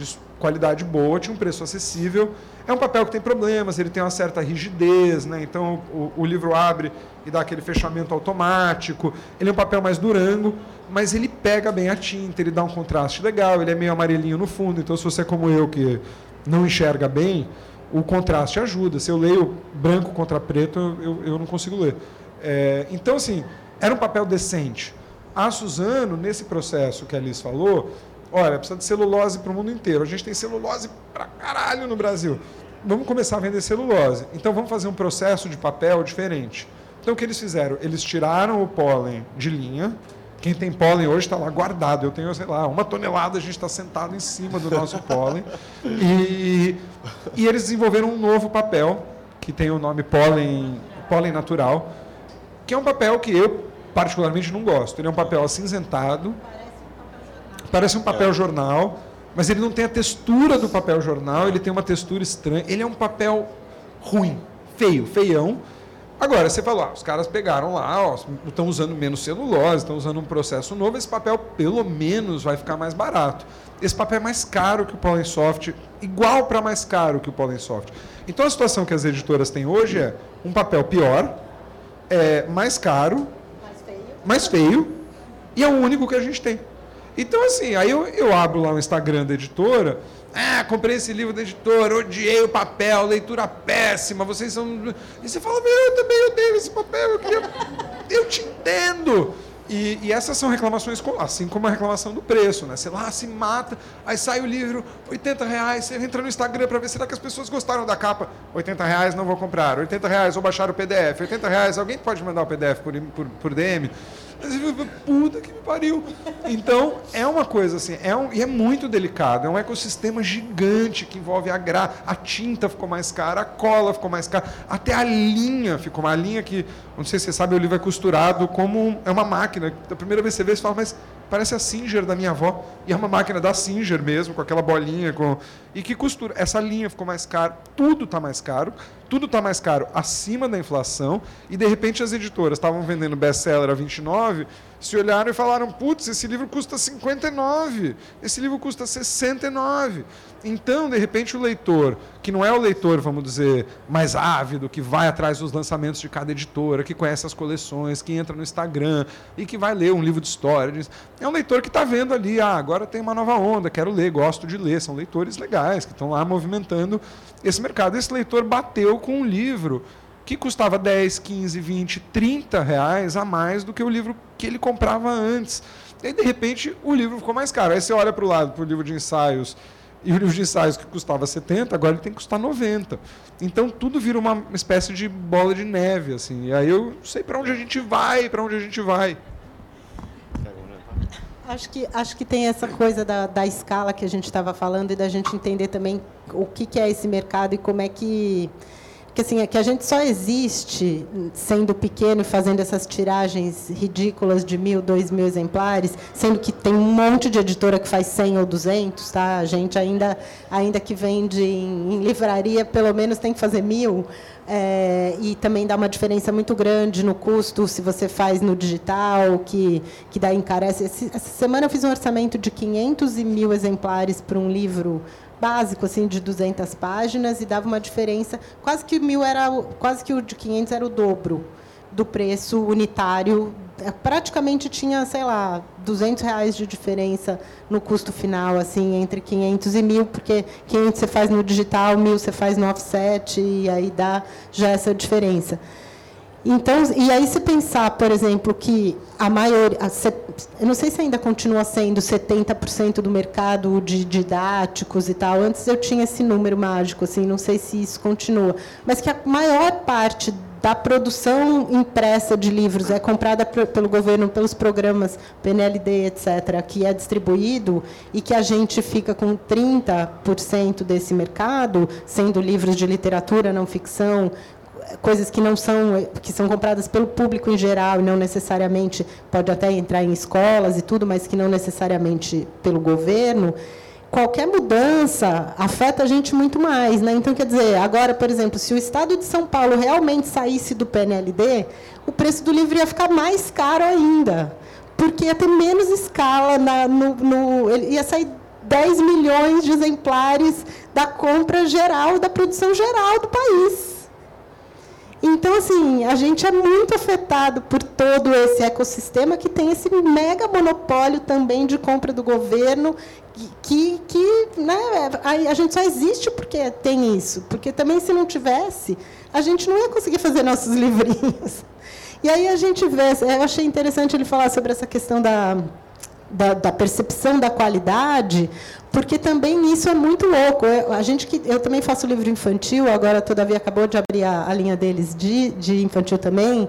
de qualidade boa, tinha um preço acessível. É um papel que tem problemas, ele tem uma certa rigidez, né? então o, o livro abre e dá aquele fechamento automático. Ele é um papel mais durango, mas ele pega bem a tinta, ele dá um contraste legal, ele é meio amarelinho no fundo, então se você é como eu que não enxerga bem, o contraste ajuda. Se eu leio branco contra preto, eu, eu não consigo ler. É, então, assim, era um papel decente. A Suzano, nesse processo que a Alice falou, Olha, precisa de celulose para o mundo inteiro. A gente tem celulose para caralho no Brasil. Vamos começar a vender celulose. Então vamos fazer um processo de papel diferente. Então o que eles fizeram? Eles tiraram o pólen de linha. Quem tem pólen hoje está lá guardado. Eu tenho, sei lá, uma tonelada, a gente está sentado em cima do nosso pólen. E, e eles desenvolveram um novo papel, que tem o nome pólen, pólen natural, que é um papel que eu particularmente não gosto. Ele é um papel acinzentado, parece um papel jornal, mas ele não tem a textura do papel jornal, ele tem uma textura estranha. Ele é um papel ruim, feio, feião. Agora, você falou, ah, os caras pegaram lá, estão usando menos celulose, estão usando um processo novo, esse papel pelo menos vai ficar mais barato. Esse papel é mais caro que o Pollen Soft, igual para mais caro que o Pollen Soft. Então a situação que as editoras têm hoje é um papel pior, é mais caro, mais feio, mais feio e é o único que a gente tem. Então, assim, aí eu, eu abro lá o Instagram da editora. Ah, comprei esse livro da editora, odiei o papel, leitura péssima, vocês são. E você fala, meu, eu também odeio esse papel, eu queria. Eu te entendo. E, e, essas são reclamações, assim como a reclamação do preço, né? Sei lá, se mata, aí sai o livro, 80 reais, você entra no Instagram para ver será que as pessoas gostaram da capa. 80 reais não vou comprar, 80 reais vou baixar o PDF, 80 reais, alguém pode mandar o PDF por, por, por DM? Puta que me pariu. Então, é uma coisa assim, é um, e é muito delicado. É um ecossistema gigante que envolve a gra, a tinta ficou mais cara, a cola ficou mais cara, até a linha ficou uma linha que, não sei se você sabe, o livro é costurado como é uma máquina. Da primeira vez que você vê, você fala, mas parece a Singer da minha avó. E é uma máquina da Singer mesmo, com aquela bolinha. Com... E que costura. Essa linha ficou mais cara, tudo está mais caro, tudo está mais caro acima da inflação. E de repente as editoras estavam vendendo best-seller a 29 se olharam e falaram: putz, esse livro custa 59, esse livro custa 69. Então, de repente, o leitor, que não é o leitor, vamos dizer, mais ávido, que vai atrás dos lançamentos de cada editora, que conhece as coleções, que entra no Instagram e que vai ler um livro de história, é um leitor que está vendo ali: ah, agora tem uma nova onda, quero ler, gosto de ler. São leitores legais que estão lá movimentando esse mercado. Esse leitor bateu com um livro que custava 10, 15, 20, 30 reais a mais do que o livro que ele comprava antes. E aí, de repente, o livro ficou mais caro. Aí você olha para o lado, para o livro de ensaios, e o livro de ensaios que custava 70, agora ele tem que custar 90. Então tudo vira uma espécie de bola de neve, assim. E aí eu não sei para onde a gente vai, para onde a gente vai. Acho que, acho que tem essa coisa da, da escala que a gente estava falando e da gente entender também o que, que é esse mercado e como é que que assim, é que a gente só existe sendo pequeno e fazendo essas tiragens ridículas de mil, dois mil exemplares, sendo que tem um monte de editora que faz 100 ou 200, tá? A gente ainda, ainda que vende em, em livraria, pelo menos tem que fazer mil. É, e também dá uma diferença muito grande no custo se você faz no digital, que, que daí encarece. Essa semana eu fiz um orçamento de 500 e mil exemplares para um livro básico assim de 200 páginas e dava uma diferença. Quase que mil era quase que o de 500 era o dobro do preço unitário. É, praticamente tinha sei lá 200 reais de diferença no custo final assim entre 500 e mil porque 500 você faz no digital mil você faz no offset e aí dá já essa diferença então, e aí se pensar, por exemplo, que a maioria, eu não sei se ainda continua sendo 70% do mercado de didáticos e tal. Antes eu tinha esse número mágico, assim, não sei se isso continua, mas que a maior parte da produção impressa de livros é comprada pelo governo pelos programas PNLD, etc., que é distribuído e que a gente fica com 30% desse mercado, sendo livros de literatura, não ficção, coisas que não são que são compradas pelo público em geral e não necessariamente pode até entrar em escolas e tudo, mas que não necessariamente pelo governo. Qualquer mudança afeta a gente muito mais, né? Então, quer dizer, agora, por exemplo, se o Estado de São Paulo realmente saísse do PNLD, o preço do livro ia ficar mais caro ainda, porque ia ter menos escala na, no, no ia sair 10 milhões de exemplares da compra geral, da produção geral do país. Então, assim, a gente é muito afetado por todo esse ecossistema que tem esse mega monopólio também de compra do governo, que, que né, a, gente só existe porque tem isso. Porque também, se não tivesse, a gente não ia conseguir fazer nossos livrinhos. E aí a gente vê, eu achei interessante ele falar sobre essa questão da da, da, percepção da qualidade, porque também isso é muito louco. Eu, a gente que eu também faço livro infantil, agora todavia acabou de abrir a, a linha deles de, de infantil também.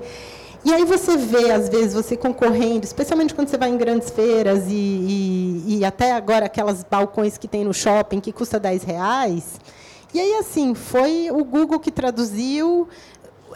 E aí você vê, às vezes, você concorrendo, especialmente quando você vai em grandes feiras e, e, e até agora aquelas balcões que tem no shopping que custa 10 reais. E aí, assim, foi o Google que traduziu,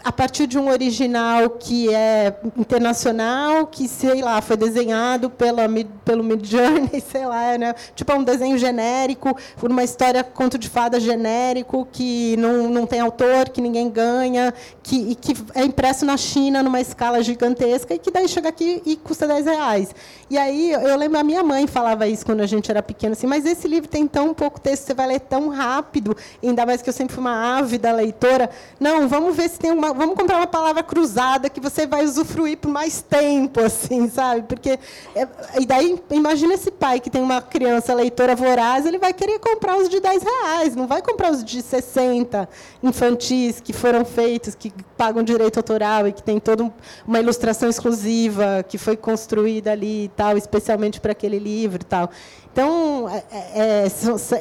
a partir de um original que é internacional, que, sei lá, foi desenhado pela, pelo Midjourney, sei lá, né? tipo é um desenho genérico, uma história conto de fada genérico, que não, não tem autor, que ninguém ganha, que, e que é impresso na China numa escala gigantesca, e que daí chega aqui e custa 10 reais. E aí, eu lembro, a minha mãe falava isso quando a gente era pequena, assim, mas esse livro tem tão pouco texto, você vai ler tão rápido, ainda mais que eu sempre fui uma ávida leitora. Não, vamos ver se tem uma vamos comprar uma palavra cruzada que você vai usufruir por mais tempo, assim, sabe? Porque é, e daí imagina esse pai que tem uma criança leitora voraz, ele vai querer comprar os de 10 reais, não vai comprar os de 60 infantis que foram feitos, que pagam direito autoral e que tem toda uma ilustração exclusiva que foi construída ali e tal, especialmente para aquele livro e tal. Então, é, é,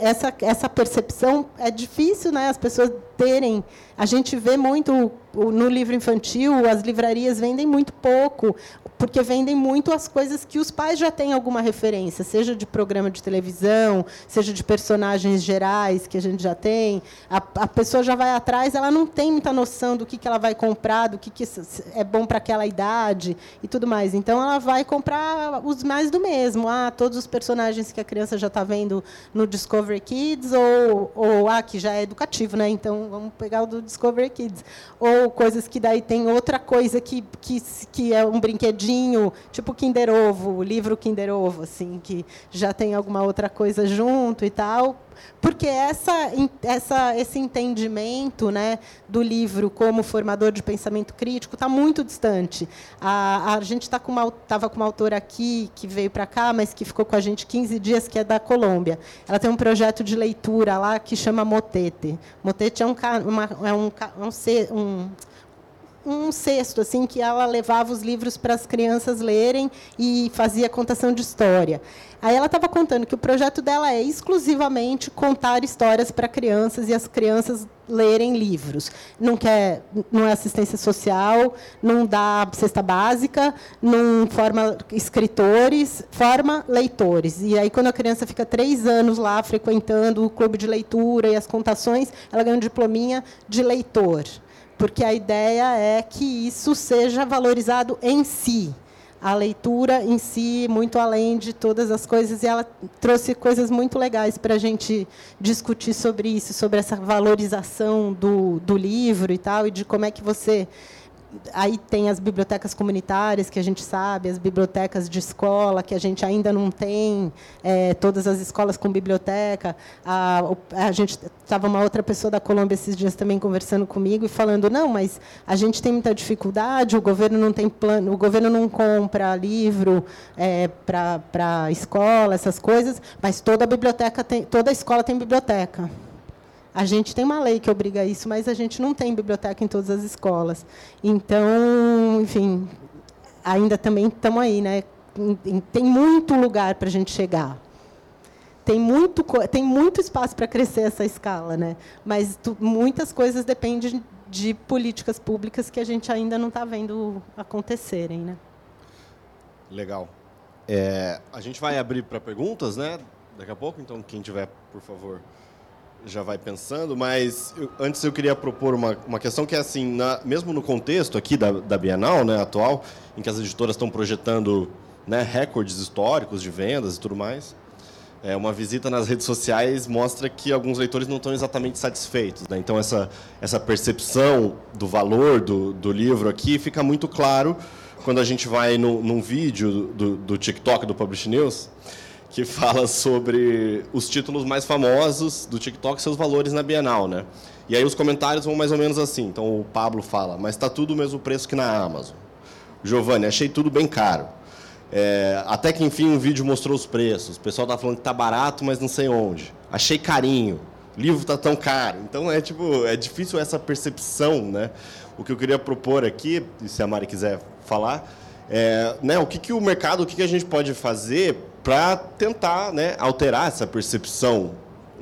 essa, essa percepção é difícil, né? As pessoas terem. A gente vê muito no livro infantil, as livrarias vendem muito pouco porque vendem muito as coisas que os pais já têm alguma referência, seja de programa de televisão, seja de personagens gerais que a gente já tem. A, a pessoa já vai atrás, ela não tem muita noção do que, que ela vai comprar, do que, que é bom para aquela idade e tudo mais. Então, ela vai comprar os mais do mesmo. Ah, todos os personagens que a criança já está vendo no Discovery Kids, ou, ou ah, que já é educativo, né? então vamos pegar o do Discovery Kids. Ou coisas que daí tem outra coisa que, que, que é um brinquedinho tipo Kinder Ovo, o livro Kinder Ovo, assim, que já tem alguma outra coisa junto e tal, porque essa, essa, esse entendimento né, do livro como formador de pensamento crítico está muito distante. A, a gente está com uma estava com uma autora aqui que veio para cá, mas que ficou com a gente 15 dias, que é da Colômbia. Ela tem um projeto de leitura lá que chama Motete. Motete é um uma, é um, um, um um cesto assim que ela levava os livros para as crianças lerem e fazia contação de história. Aí ela estava contando que o projeto dela é exclusivamente contar histórias para crianças e as crianças lerem livros. Não quer, não é assistência social, não dá cesta básica, não forma escritores, forma leitores. E aí quando a criança fica três anos lá frequentando o clube de leitura e as contações, ela ganha um diplominha de leitor porque a ideia é que isso seja valorizado em si. A leitura em si, muito além de todas as coisas, e ela trouxe coisas muito legais para a gente discutir sobre isso, sobre essa valorização do, do livro e tal, e de como é que você aí tem as bibliotecas comunitárias que a gente sabe, as bibliotecas de escola que a gente ainda não tem, é, todas as escolas com biblioteca. A, a gente estava uma outra pessoa da Colômbia esses dias também conversando comigo e falando não, mas a gente tem muita dificuldade, o governo não tem plano, o governo não compra livro é, para para escola, essas coisas, mas toda biblioteca tem, toda escola tem biblioteca. A gente tem uma lei que obriga isso, mas a gente não tem biblioteca em todas as escolas. Então, enfim, ainda também estamos aí, né? Tem muito lugar para a gente chegar. Tem muito, tem muito espaço para crescer essa escala, né? Mas tu, muitas coisas dependem de políticas públicas que a gente ainda não está vendo acontecerem, né? Legal. É, a gente vai abrir para perguntas, né? Daqui a pouco, então quem tiver, por favor já vai pensando, mas eu, antes eu queria propor uma, uma questão que é assim, na, mesmo no contexto aqui da, da Bienal né, atual, em que as editoras estão projetando né, recordes históricos de vendas e tudo mais, é, uma visita nas redes sociais mostra que alguns leitores não estão exatamente satisfeitos. Né? Então, essa, essa percepção do valor do, do livro aqui fica muito claro quando a gente vai no, num vídeo do, do TikTok do Publish News, que fala sobre os títulos mais famosos do TikTok e seus valores na Bienal, né? E aí os comentários vão mais ou menos assim. Então o Pablo fala, mas está tudo o mesmo preço que na Amazon. Giovanni, achei tudo bem caro. É, até que enfim um vídeo mostrou os preços. O pessoal tá falando que tá barato, mas não sei onde. Achei carinho. Livro tá tão caro. Então é tipo, é difícil essa percepção, né? O que eu queria propor aqui, e se a Mari quiser falar, É, né, o que, que o mercado, o que, que a gente pode fazer para tentar né, alterar essa percepção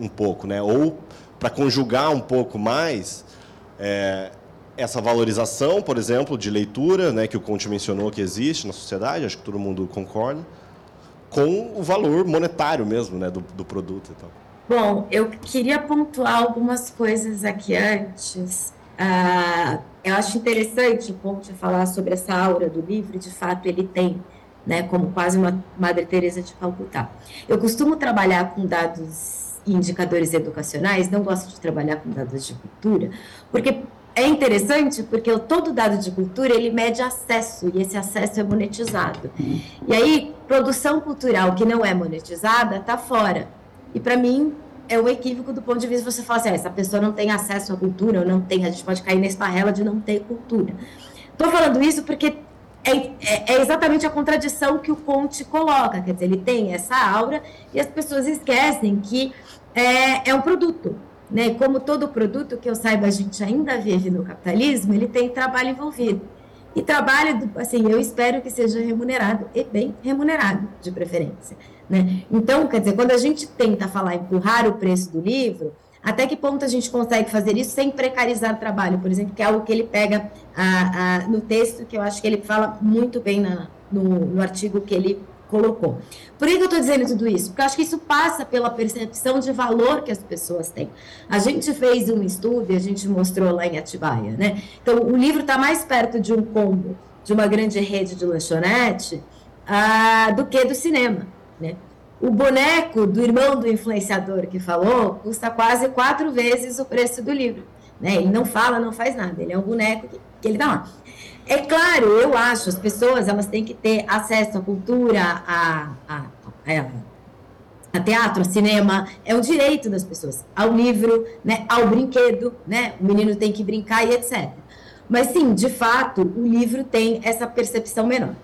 um pouco, né? ou para conjugar um pouco mais é, essa valorização, por exemplo, de leitura, né, que o Conte mencionou que existe na sociedade, acho que todo mundo concorda, com o valor monetário mesmo né, do, do produto. Bom, eu queria pontuar algumas coisas aqui antes. Ah, eu acho interessante o Conte falar sobre essa aura do livro, de fato ele tem, né, como quase uma Madre Teresa de Calcutá. Eu costumo trabalhar com dados e indicadores educacionais, não gosto de trabalhar com dados de cultura, porque é interessante porque todo dado de cultura ele mede acesso e esse acesso é monetizado. E aí, produção cultural que não é monetizada está fora. E para mim é um equívoco do ponto de vista de você falar assim, ah, essa pessoa não tem acesso à cultura, ou não tem, a gente pode cair nessa parrela de não ter cultura. Estou falando isso porque é, é, é, exatamente a contradição que o Conte coloca, quer dizer, ele tem essa aura e as pessoas esquecem que é, é um produto. Né? Como todo produto que eu saiba, a gente ainda vive no capitalismo, ele tem trabalho envolvido. E trabalho, assim, eu espero que seja remunerado e bem remunerado, de preferência. Né? Então, quer dizer, quando a gente tenta falar empurrar o preço do livro, até que ponto a gente consegue fazer isso sem precarizar o trabalho, por exemplo, que é algo que ele pega a, a, no texto, que eu acho que ele fala muito bem na, no, no artigo que ele colocou. Por que eu estou dizendo tudo isso? Porque eu acho que isso passa pela percepção de valor que as pessoas têm. A gente fez um estudo e a gente mostrou lá em Atibaia, né? Então, o livro está mais perto de um combo de uma grande rede de lanchonete ah, do que do cinema, né? O boneco do irmão do influenciador que falou custa quase quatro vezes o preço do livro. Né? Ele não fala, não faz nada. Ele é um boneco que, que ele dá lá. É claro, eu acho, as pessoas elas têm que ter acesso à cultura, a, a, a, a teatro, a cinema, é um direito das pessoas, ao livro, né, ao brinquedo, né, o menino tem que brincar e etc. Mas sim, de fato, o livro tem essa percepção menor.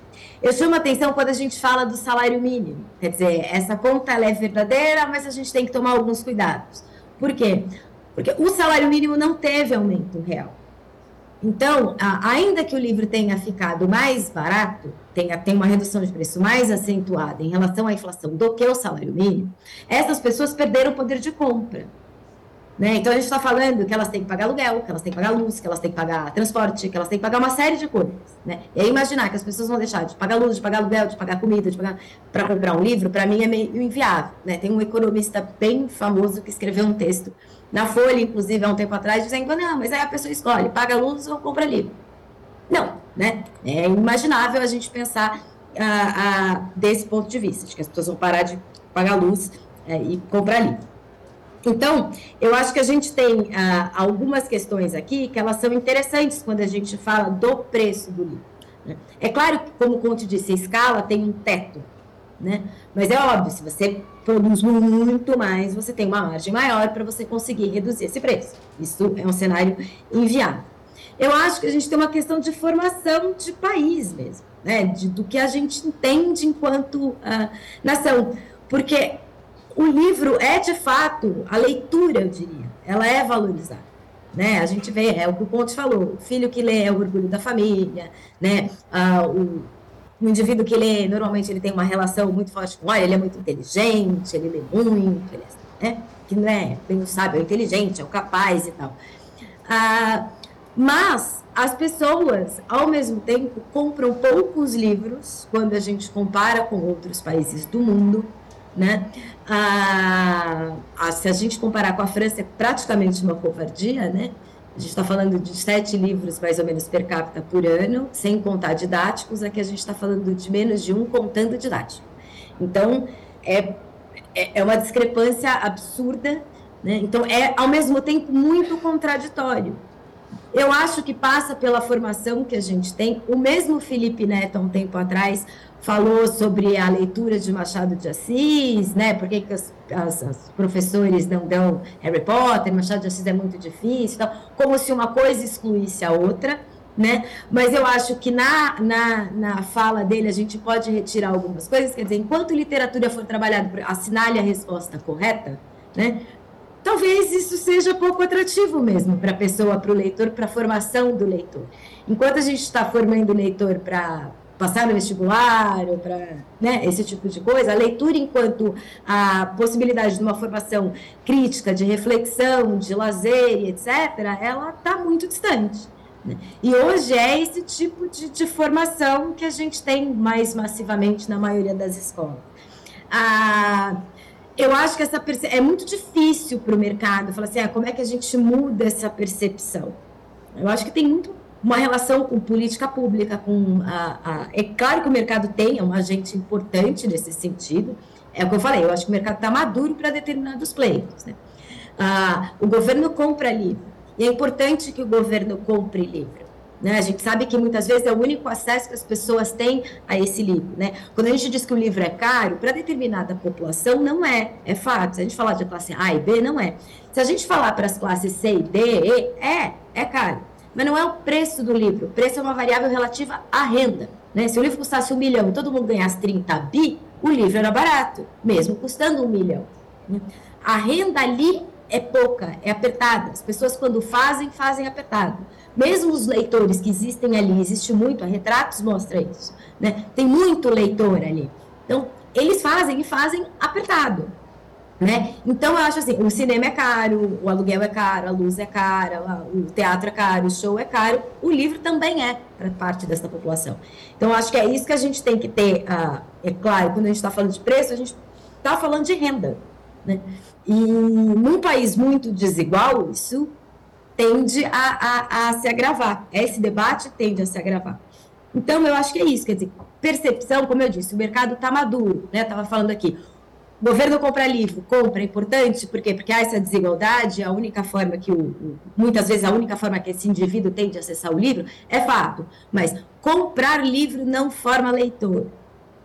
Eu chamo atenção quando a gente fala do salário mínimo. Quer dizer, essa conta é verdadeira, mas a gente tem que tomar alguns cuidados. Por quê? Porque o salário mínimo não teve aumento real. Então, ainda que o livro tenha ficado mais barato, tenha, tenha uma redução de preço mais acentuada em relação à inflação do que o salário mínimo, essas pessoas perderam o poder de compra. Né? Então, a gente está falando que elas têm que pagar aluguel, que elas têm que pagar luz, que elas têm que pagar transporte, que elas têm que pagar uma série de coisas. Né? E imaginar que as pessoas vão deixar de pagar luz, de pagar aluguel, de pagar comida, de pagar para comprar um livro, para mim é meio inviável. Né? Tem um economista bem famoso que escreveu um texto na Folha, inclusive, há um tempo atrás, dizendo, não, mas aí a pessoa escolhe, paga luz ou compra livro. Não, né? É imaginável a gente pensar ah, ah, desse ponto de vista, de que as pessoas vão parar de pagar luz é, e comprar livro. Então, eu acho que a gente tem ah, algumas questões aqui que elas são interessantes quando a gente fala do preço do livro. Né? É claro que, como o Conte disse, a escala tem um teto, né? Mas é óbvio, se você produz muito mais, você tem uma margem maior para você conseguir reduzir esse preço. Isso é um cenário inviável. Eu acho que a gente tem uma questão de formação de país mesmo, né? De, do que a gente entende enquanto uh, nação. Porque o livro é, de fato, a leitura, eu diria, ela é valorizada. Né? A gente vê, é o que o Ponte falou, o filho que lê é o orgulho da família, né? Ah, o, o indivíduo que lê, normalmente ele tem uma relação muito forte com, olha, ele é muito inteligente, ele lê muito, ele é, né? que não é bem sábio, é inteligente, é o capaz e tal. Ah, mas as pessoas, ao mesmo tempo, compram poucos livros quando a gente compara com outros países do mundo, né? Ah, se a gente comparar com a França, é praticamente uma covardia, né? A gente está falando de sete livros, mais ou menos, per capita por ano, sem contar didáticos. Aqui a gente está falando de menos de um contando didático. Então, é, é, é uma discrepância absurda. Né? Então, é, ao mesmo tempo, muito contraditório. Eu acho que passa pela formação que a gente tem. O mesmo Felipe Neto, há um tempo atrás, falou sobre a leitura de Machado de Assis, né? Por que, as, as, professores não dão Harry Potter, Machado de Assis é muito difícil, então, como se uma coisa excluísse a outra, né? Mas eu acho que na, na, na fala dele a gente pode retirar algumas coisas, quer dizer, enquanto literatura for trabalhada, assinale a resposta correta, né? Talvez isso seja pouco atrativo mesmo para a pessoa, para o leitor, para a formação do leitor. Enquanto a gente está formando o leitor para passar no vestibular, ou para né, esse tipo de coisa, a leitura enquanto a possibilidade de uma formação crítica, de reflexão, de lazer, etc., ela está muito distante. Né? E hoje é esse tipo de, de, formação que a gente tem mais massivamente na maioria das escolas. Ah, eu acho que essa é muito difícil para o mercado falar assim, ah, como é que a gente muda essa percepção? Eu acho que tem muito uma relação com política pública, com a, a, é claro que o mercado tem é um agente importante nesse sentido. É o que eu falei, eu acho que o mercado está maduro para determinados pleitos. Né? Ah, o governo compra livro e é importante que o governo compre livro. Né? A gente sabe que muitas vezes é o único acesso que as pessoas têm a esse livro. Né? Quando a gente diz que o livro é caro, para determinada população não é, é fato. Se a gente falar de classe A e B, não é. Se a gente falar para as classes C e D, E, é, é caro. Mas não é o preço do livro. O preço é uma variável relativa à renda. Né? Se o livro custasse um milhão e todo mundo ganhasse 30 bi, o livro era barato, mesmo custando um milhão. Né? A renda ali é pouca, é apertada. As pessoas, quando fazem, fazem apertado. Mesmo os leitores que existem ali, existe muito, a Retratos mostra isso. Né? Tem muito leitor ali. Então, eles fazem e fazem apertado. Né? Então, eu acho assim, o cinema é caro, o aluguel é caro, a luz é cara, o teatro é caro, o show é caro, o livro também é para parte dessa população. Então, eu acho que é isso que a gente tem que ter, ah, é claro, quando a gente está falando de preço, a gente está falando de renda, né? E num país muito desigual, isso tende a, a, a se agravar, esse debate tende a se agravar. Então, eu acho que é isso, quer dizer, percepção, como eu disse, o mercado está maduro, né? Estava falando aqui, governo compra livro, compra, é importante, por quê? Porque há essa desigualdade, a única forma que o, muitas vezes a única forma que esse indivíduo tem de acessar o livro é fato, mas comprar livro não forma leitor.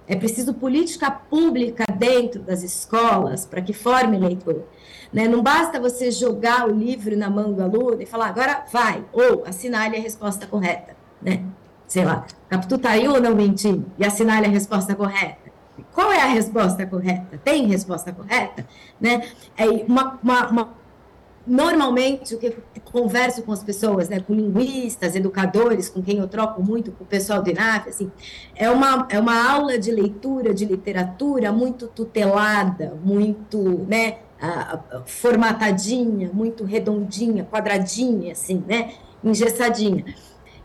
É preciso política pública dentro das escolas para que forme leitor. Né? Não basta você jogar o livro na mão do aluno e falar, agora vai, ou assinale a resposta correta. Né? Sei lá, Capitu tá aí ou não mentindo? E assinale a resposta correta. Qual é a resposta correta? Tem resposta correta? Né? É uma, uma, uma, normalmente, o que eu converso com as pessoas, né, com linguistas, educadores, com quem eu troco muito, com o pessoal do INAF, assim, é uma, é uma aula de leitura, de literatura muito tutelada, muito né, formatadinha, muito redondinha, quadradinha, assim, né, engessadinha.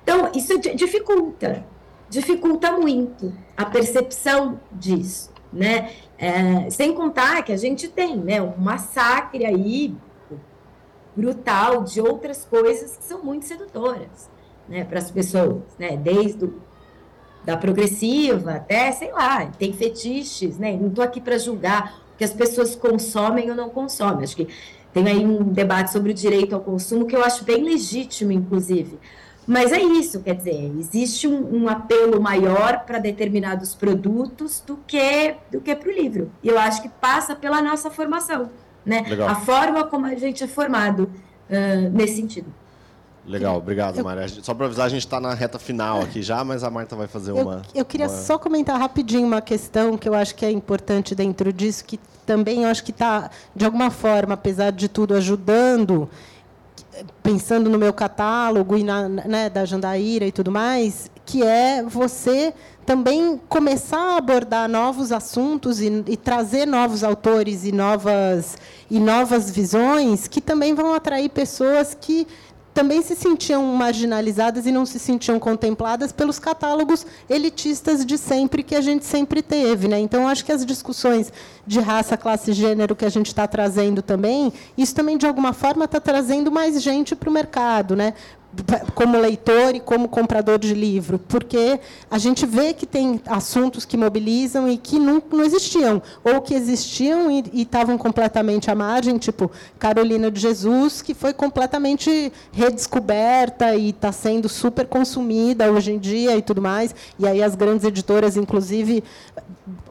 Então, isso dificulta, dificulta muito a percepção disso, né? É, sem contar que a gente tem, né, um massacre aí brutal de outras coisas que são muito sedutoras, né, para as pessoas, né? Desde o, da progressiva até, sei lá, tem fetiches, né? Não estou aqui para julgar o que as pessoas consomem ou não consomem. Acho que tem aí um debate sobre o direito ao consumo que eu acho bem legítimo, inclusive. Mas é isso, quer dizer, existe um, um apelo maior para determinados produtos do que do que para o livro. E eu acho que passa pela nossa formação, né? Legal. A forma como a gente é formado uh, nesse sentido. Legal, obrigado, eu, Maria. Só para avisar, a gente está na reta final aqui já, mas a Marta vai fazer uma. Eu, eu queria uma... só comentar rapidinho uma questão que eu acho que é importante dentro disso, que também eu acho que está, de alguma forma, apesar de tudo, ajudando pensando no meu catálogo e na, né, da Jandaíra e tudo mais, que é você também começar a abordar novos assuntos e, e, trazer novos autores e novas e novas visões que também vão atrair pessoas que também se sentiam marginalizadas e não se sentiam contempladas pelos catálogos elitistas de sempre que a gente sempre teve. Né? Então, acho que as discussões de raça, classe e gênero que a gente está trazendo também, isso também, de alguma forma, está trazendo mais gente para o mercado. Né? Como leitor e como comprador de livro, porque a gente vê que tem assuntos que mobilizam e que não, não existiam, ou que existiam e, estavam completamente à margem, tipo Carolina de Jesus, que foi completamente redescoberta e está sendo super consumida hoje em dia e tudo mais, e aí as grandes editoras, inclusive,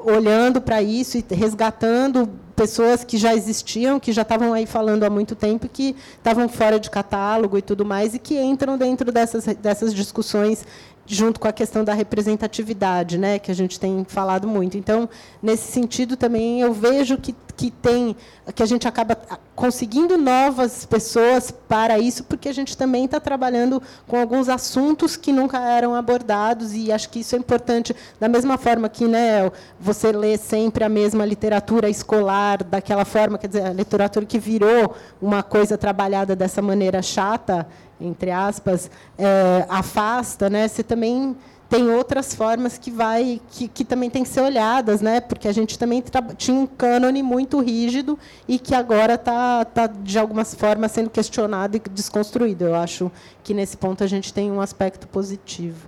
olhando para isso e resgatando pessoas que já existiam, que já estavam aí falando há muito tempo, que estavam fora de catálogo e tudo mais, e que entram dentro dessas, dessas discussões junto com a questão da representatividade, né, que a gente tem falado muito. Então, nesse sentido também eu vejo que que tem, que a gente acaba conseguindo novas pessoas para isso, porque a gente também está trabalhando com alguns assuntos que nunca eram abordados e acho que isso é importante. Da mesma forma que, né, você lê sempre a mesma literatura escolar daquela forma, quer dizer, a literatura que virou uma coisa trabalhada dessa maneira chata, entre aspas, é, afasta, né? Você também tem outras formas que vai que, que também tem que ser olhadas, né? Porque a gente também tinha um cânone muito rígido e que agora está tá, de algumas formas sendo questionado e desconstruído. Eu acho que nesse ponto a gente tem um aspecto positivo.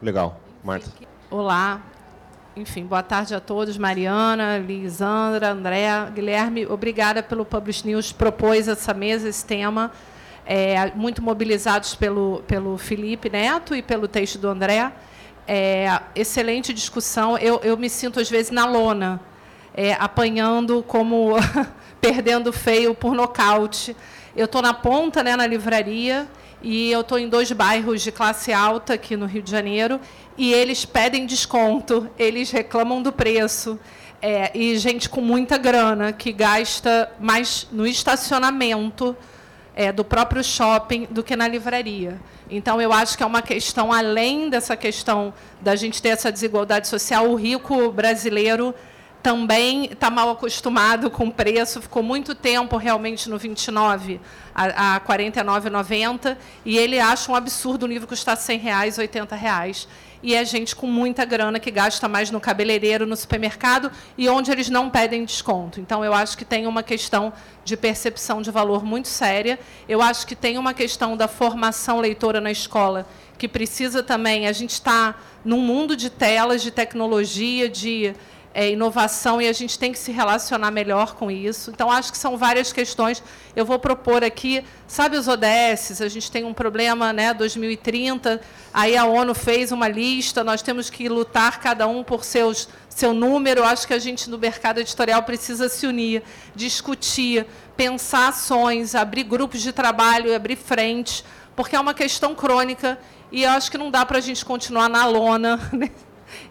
Legal, Marta. Olá, enfim, boa tarde a todos. Mariana, Lisandra, André, Guilherme, obrigada pelo Publish News propôs essa mesa, esse tema é, muito mobilizados pelo, pelo Felipe Neto e pelo texto do André. É, excelente discussão. Eu, eu me sinto, às vezes, na lona, é, apanhando como perdendo feio por nocaute. Eu estou na ponta, né, na livraria, e eu estou em dois bairros de classe alta aqui no Rio de Janeiro, e eles pedem desconto, eles reclamam do preço. É, e gente com muita grana que gasta mais no estacionamento é, do próprio shopping do que na livraria. Então, eu acho que é uma questão, além dessa questão da gente ter essa desigualdade social, o rico brasileiro também está mal acostumado com o preço, ficou muito tempo realmente no 29 a, a 49,90 e ele acha um absurdo o livro custar 100 reais, 80 reais e é gente com muita grana que gasta mais no cabeleireiro, no supermercado e onde eles não pedem desconto. Então, eu acho que tem uma questão de percepção de valor muito séria. Eu acho que tem uma questão da formação leitora na escola que precisa também. A gente está num mundo de telas, de tecnologia, de é, inovação e a gente tem que se relacionar melhor com isso. Então, acho que são várias questões. Eu vou propor aqui, sabe os ODS? A gente tem um problema, né, 2030, aí a ONU fez uma lista, nós temos que lutar cada um por seus, seu número. Acho que a gente, no mercado editorial, precisa se unir, discutir, pensar ações, abrir grupos de trabalho, abrir frentes, porque é uma questão crônica e acho que não dá para a gente continuar na lona, né?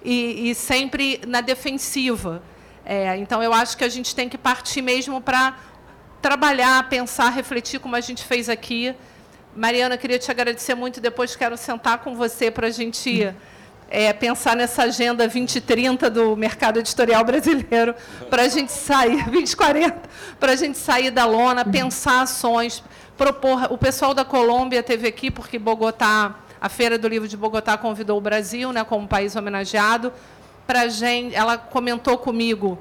E, e sempre na defensiva. É, então, eu acho que a gente tem que partir mesmo para trabalhar, pensar, refletir, como a gente fez aqui. Mariana, queria te agradecer muito. Depois quero sentar com você para a gente é, pensar nessa agenda 2030 do mercado editorial brasileiro, para a gente sair, 2040, para a gente sair da lona, pensar ações, propor. O pessoal da Colômbia teve aqui, porque Bogotá a Feira do Livro de Bogotá convidou o Brasil, né, como país homenageado, para gente. Ela comentou comigo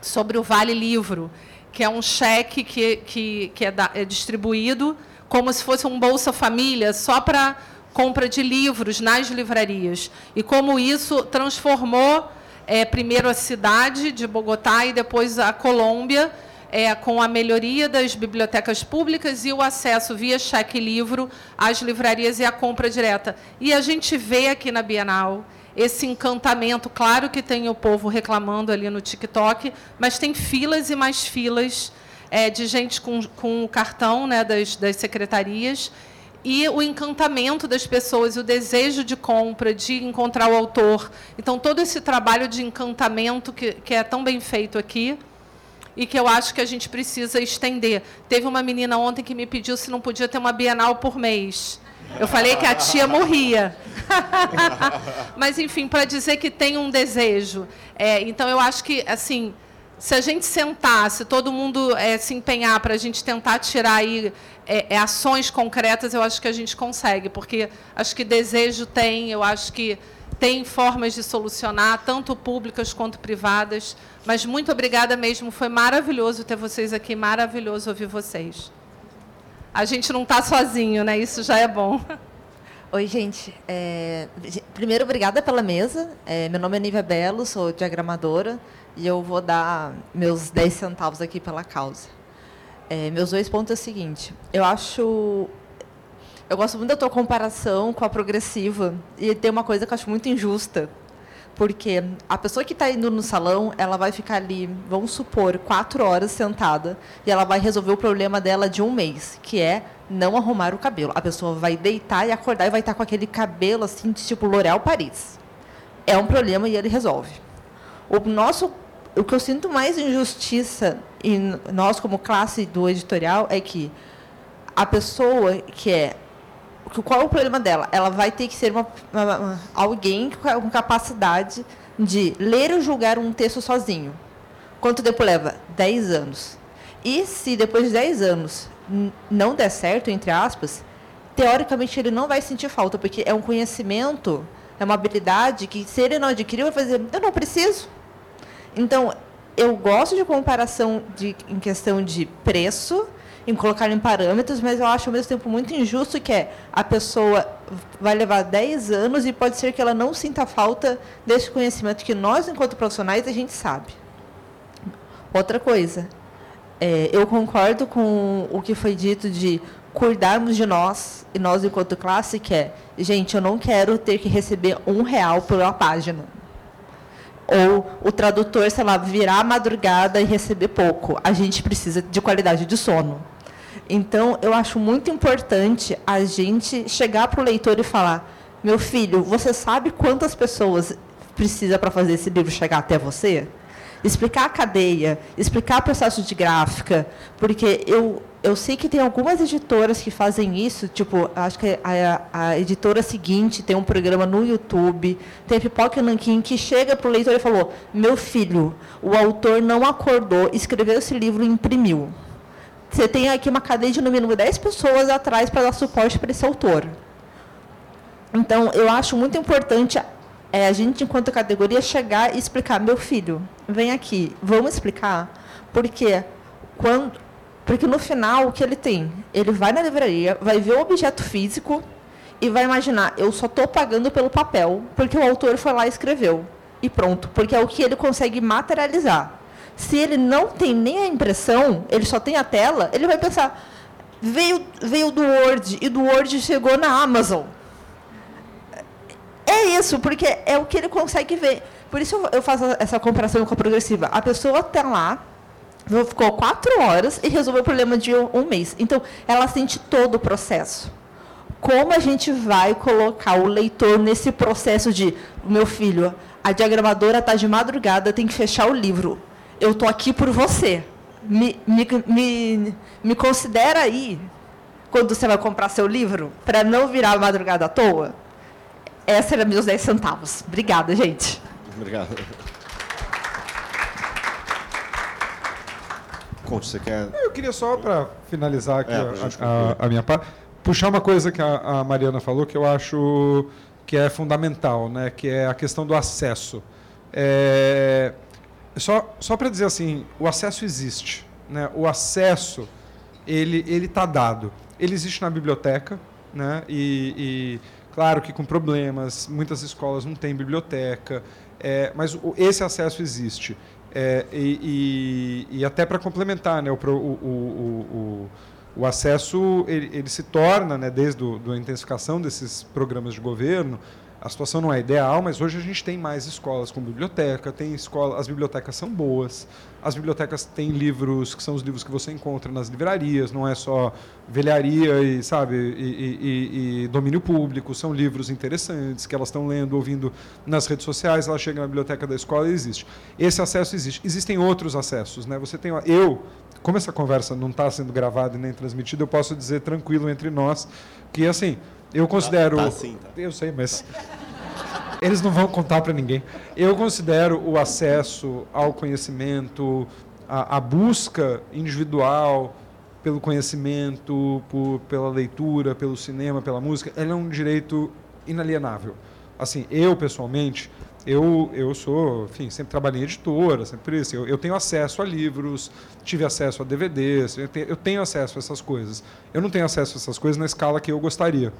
sobre o Vale Livro, que é um cheque que, que, que é, da, é distribuído como se fosse um Bolsa Família só para compra de livros nas livrarias. E como isso transformou é, primeiro a cidade de Bogotá e depois a Colômbia é, com a melhoria das bibliotecas públicas e o acesso via cheque livro às livrarias e a compra direta. E a gente vê aqui na Bienal esse encantamento. Claro que tem o povo reclamando ali no TikTok, mas tem filas e mais filas é, de gente com, com o cartão né, das, das secretarias e o encantamento das pessoas, o desejo de compra, de encontrar o autor. Então, todo esse trabalho de encantamento que, que é tão bem feito aqui e que eu acho que a gente precisa estender. Teve uma menina ontem que me pediu se não podia ter uma Bienal por mês. Eu falei que a tia morria. Mas, enfim, para dizer que tem um desejo. É, então, eu acho que, assim, se a gente sentar, se todo mundo é, se empenhar para a gente tentar tirar aí é, é, ações concretas, eu acho que a gente consegue, porque acho que desejo tem, eu acho que tem formas de solucionar, tanto públicas quanto privadas. Mas muito obrigada mesmo, foi maravilhoso ter vocês aqui, maravilhoso ouvir vocês. A gente não está sozinho, né? Isso já é bom. Oi, gente. É, primeiro, obrigada pela mesa. É, meu nome é Nívia Belo, sou diagramadora e eu vou dar meus 10 centavos aqui pela causa. É, meus dois pontos é o seguinte: eu acho eu gosto muito da tua comparação com a progressiva. E tem uma coisa que eu acho muito injusta. Porque a pessoa que está indo no salão, ela vai ficar ali, vamos supor, quatro horas sentada, e ela vai resolver o problema dela de um mês, que é não arrumar o cabelo. A pessoa vai deitar e acordar e vai estar com aquele cabelo assim, tipo L'Oréal Paris. É um problema e ele resolve. O nosso o que eu sinto mais injustiça em nós como classe do editorial é que a pessoa que é qual é o problema dela? Ela vai ter que ser uma, uma, uma, alguém com capacidade de ler e julgar um texto sozinho. Quanto tempo leva? 10 anos. E se depois de 10 anos não der certo, entre aspas, teoricamente ele não vai sentir falta, porque é um conhecimento, é uma habilidade que se ele não adquirir, vai fazer, eu não preciso. Então, eu gosto de comparação de, em questão de preço, em colocar em parâmetros, mas eu acho ao mesmo tempo muito injusto que é a pessoa vai levar 10 anos e pode ser que ela não sinta falta desse conhecimento que nós, enquanto profissionais, a gente sabe. Outra coisa, é, eu concordo com o que foi dito de cuidarmos de nós, e nós enquanto classe, que é, gente, eu não quero ter que receber um real por uma página. Ou o tradutor, sei lá, virar a madrugada e receber pouco. A gente precisa de qualidade de sono. Então, eu acho muito importante a gente chegar para o leitor e falar: meu filho, você sabe quantas pessoas precisa para fazer esse livro chegar até você? Explicar a cadeia, explicar o processo de gráfica, porque eu, eu sei que tem algumas editoras que fazem isso, tipo, acho que a, a editora seguinte tem um programa no YouTube, tem a Pipoca Nankin que chega para o leitor e falou: meu filho, o autor não acordou, escreveu esse livro e imprimiu. Você tem aqui uma cadeia de no mínimo 10 pessoas atrás para dar suporte para esse autor. Então, eu acho muito importante é, a gente, enquanto categoria, chegar e explicar, meu filho, vem aqui, vamos explicar, porque quando, porque no final o que ele tem, ele vai na livraria, vai ver o objeto físico e vai imaginar, eu só estou pagando pelo papel, porque o autor foi lá e escreveu e pronto, porque é o que ele consegue materializar. Se ele não tem nem a impressão, ele só tem a tela, ele vai pensar, veio, veio do Word e do Word chegou na Amazon. É isso, porque é o que ele consegue ver. Por isso eu faço essa comparação com a progressiva. A pessoa está lá, ficou quatro horas e resolveu o problema de um mês. Então, ela sente todo o processo. Como a gente vai colocar o leitor nesse processo de, meu filho, a diagramadora está de madrugada, tem que fechar o livro eu estou aqui por você. Me, me, me, me considera aí, quando você vai comprar seu livro, para não virar madrugada à toa. Essa era meus 10 centavos. Obrigada, gente. Obrigado. Conte, você quer. Eu queria só, para finalizar aqui é, a, a, a, minha parte, puxar uma coisa que a, a Mariana falou que eu acho que é fundamental, né? que é a questão do acesso. É, só, só para dizer assim, o acesso existe. Né? O acesso, ele ele está dado. Ele existe na biblioteca, né? E, e, claro que com problemas, muitas escolas não têm biblioteca, é, mas o, esse acesso existe. É, e, e, e, até para complementar, né, o, o, o, o acesso ele, ele, se torna, né, desde do, a intensificação desses programas de governo, a situação não é ideal, mas hoje a gente tem mais escolas com biblioteca, tem escola, as bibliotecas são boas, as bibliotecas têm livros que são os livros que você encontra nas livrarias, não é só velharia e sabe e, e, e domínio público, são livros interessantes que elas estão lendo, ouvindo nas redes sociais, ela chega na biblioteca da escola e existe. Esse acesso existe. Existem outros acessos, né? Você tem eu como essa conversa não está sendo gravada e nem transmitida, eu posso dizer tranquilo entre nós que assim eu considero. Tá, tá sim, tá. Eu sei, mas. Eles não vão contar para ninguém. Eu considero o acesso ao conhecimento, a, a busca individual pelo conhecimento, por, pela leitura, pelo cinema, pela música, ela é um direito inalienável. Assim, eu pessoalmente, eu, eu sou, enfim, sempre trabalhei em editora, sempre isso. Eu, eu tenho acesso a livros, tive acesso a DVDs, eu eu tenho acesso a essas coisas. Eu não tenho acesso a essas coisas na escala que eu gostaria.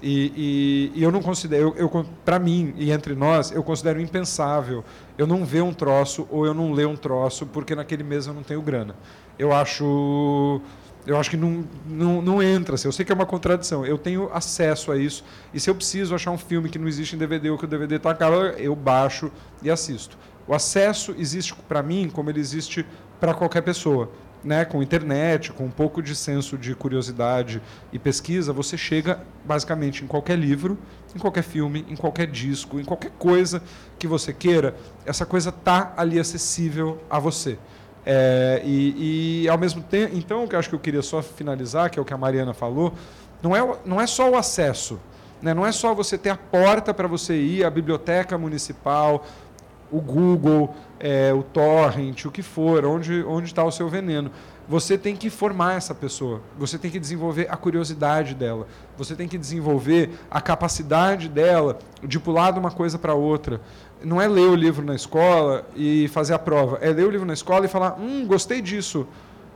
E, e, e, eu não considero, eu, eu para mim e entre nós, eu considero impensável eu não ver um troço ou eu não ler um troço porque naquele mês eu não tenho grana. Eu acho, eu acho que não, não, não entra. Assim, eu sei que é uma contradição. Eu tenho acesso a isso e se eu preciso achar um filme que não existe em DVD ou que o DVD está caro, eu baixo e assisto. O acesso existe para mim como ele existe para qualquer pessoa. Né, com internet, com um pouco de senso de curiosidade e pesquisa, você chega basicamente em qualquer livro, em qualquer filme, em qualquer disco, em qualquer coisa que você queira, essa coisa tá ali acessível a você. É, e, e, ao mesmo tempo, então, o que eu acho que eu queria só finalizar, que é o que a Mariana falou, não é, não é só o acesso, né? não é só você ter a porta para você ir à biblioteca municipal, o Google, é, o torrent, o que for, onde está o seu veneno. Você tem que formar essa pessoa. Você tem que desenvolver a curiosidade dela. Você tem que desenvolver a capacidade dela de pular de uma coisa para outra. Não é ler o livro na escola e fazer a prova. É ler o livro na escola e falar: hum, gostei disso.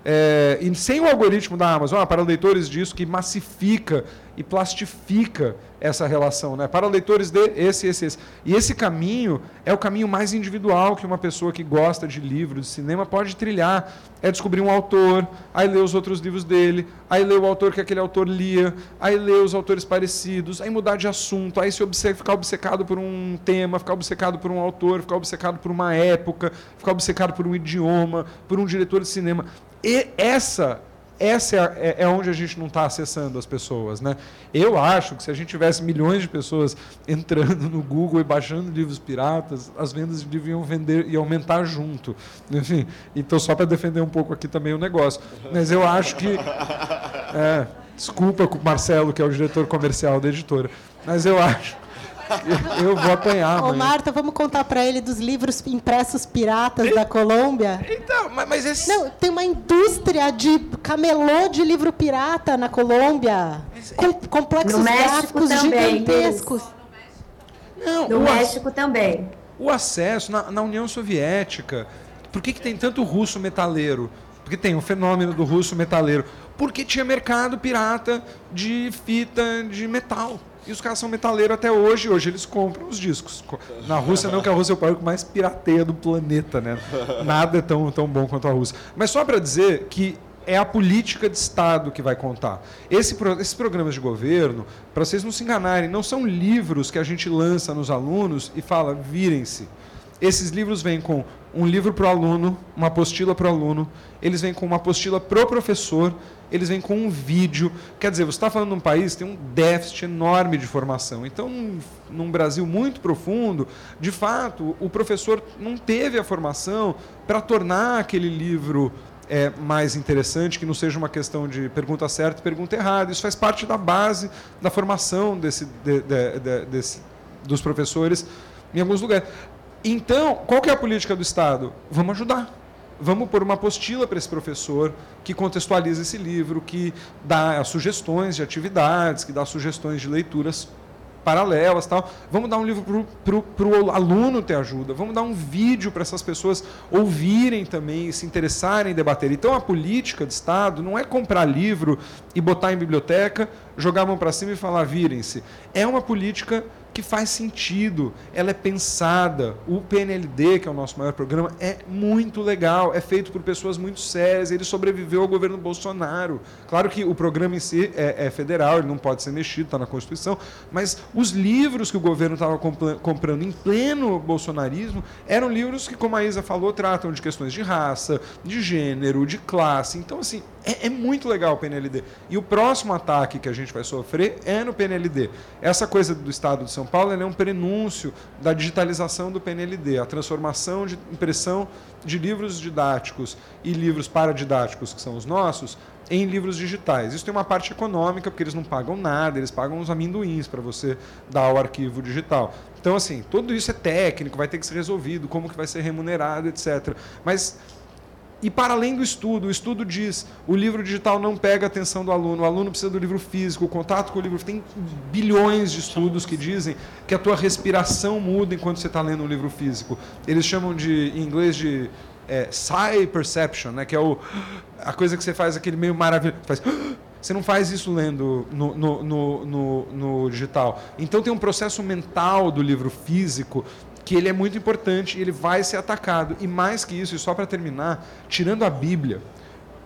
É, e sem o algoritmo da Amazon, ah, para leitores disso, que massifica e plastifica essa relação, né? Para leitores de esse, esse, esse. E esse caminho é o caminho mais individual que uma pessoa que gosta de livro, de cinema, pode trilhar. É descobrir um autor, aí ler os outros livros dele, aí ler o autor que aquele autor lia, aí ler os autores parecidos, aí mudar de assunto, aí se obce ficar obcecado por um tema, ficar obcecado por um autor, ficar obcecado por uma época, ficar obcecado por um idioma, por um diretor de cinema. E essa essa é, é, onde a gente não está acessando as pessoas. Né? Eu acho que se a gente tivesse milhões de pessoas entrando no Google e baixando livros piratas, as vendas deviam vender e aumentar junto. Enfim, então só para defender um pouco aqui também o negócio. Mas eu acho que. É, desculpa, Marcelo, que é o diretor comercial da editora. Mas eu acho eu vou apanhar. Ô, Marta, vamos contar para ele dos livros impressos piratas e... da Colômbia? Então, mas, mas esse... Não, tem uma indústria de camelô de livro pirata na Colômbia. Com complexos no gráficos também, gigantescos. Não, no México também. O acesso na, na União Soviética. Por que, que tem tanto russo metaleiro? Porque tem o fenômeno do russo metaleiro. Porque tinha mercado pirata de fita de metal. E os caras são metaleiros até hoje. Hoje eles compram os discos. Na Rússia não, que a Rússia é o país mais pirateia do planeta, né? Nada é tão, tão bom quanto a Rússia. Mas só para dizer que é a política de Estado que vai contar. Esse, esses programas de governo, para vocês não se enganarem, não são livros que a gente lança nos alunos e fala, virem-se. Esses livros vêm com um livro para o aluno, uma apostila para o aluno, eles vêm com uma apostila para o professor, eles vêm com um vídeo. Quer dizer, você está falando de um país que tem um déficit enorme de formação. Então, num, num Brasil muito profundo, de fato, o professor não teve a formação para tornar aquele livro é, mais interessante, que não seja uma questão de pergunta certa e pergunta errada. Isso faz parte da base da formação desse, de, de, de, desse, dos professores em alguns lugares. Então, qual que é a política do Estado? Vamos ajudar vamos pôr uma apostila para esse professor que contextualiza esse livro, que dá sugestões de atividades, que dá sugestões de leituras paralelas tal. Vamos dar um livro para o aluno ter ajuda. Vamos dar um vídeo para essas pessoas ouvirem também, se interessarem em debater. Então a política de Estado não é comprar livro e botar em biblioteca, jogar a mão para cima e falar virem-se. É uma política que faz sentido, ela é pensada. O PNLD, que é o nosso maior programa, é muito legal, é feito por pessoas muito sérias, ele sobreviveu ao governo Bolsonaro. Claro que o programa em si é, é federal, ele não pode ser mexido, está na Constituição, mas os livros que o governo estava comprando em pleno bolsonarismo eram livros que, como a Isa falou, tratam de questões de raça, de gênero, de classe. Então, assim, é, é, muito legal o PNLD. E o próximo ataque que a gente vai sofrer é no PNLD. Essa coisa do Estado de São Paulo é um prenúncio da digitalização do PNLD, a transformação de impressão de livros didáticos e livros paradidáticos, que são os nossos, em livros digitais. Isso tem uma parte econômica, porque eles não pagam nada, eles pagam uns amendoins para você dar o arquivo digital. Então, assim, tudo isso é técnico, vai ter que ser resolvido, como que vai ser remunerado, etc. Mas e para além do estudo, o estudo diz o livro digital não pega a atenção do aluno, o aluno precisa do livro físico, o contato com o livro. Tem bilhões de estudos que dizem que a tua respiração muda enquanto você está lendo um livro físico. Eles chamam de, em inglês de é, psi perception, né? que é o, a coisa que você faz aquele meio maravilhoso. Você não faz isso lendo no, no, no, no digital. Então tem um processo mental do livro físico que ele é muito importante, ele vai ser atacado. E mais que isso, e só para terminar, tirando a Bíblia,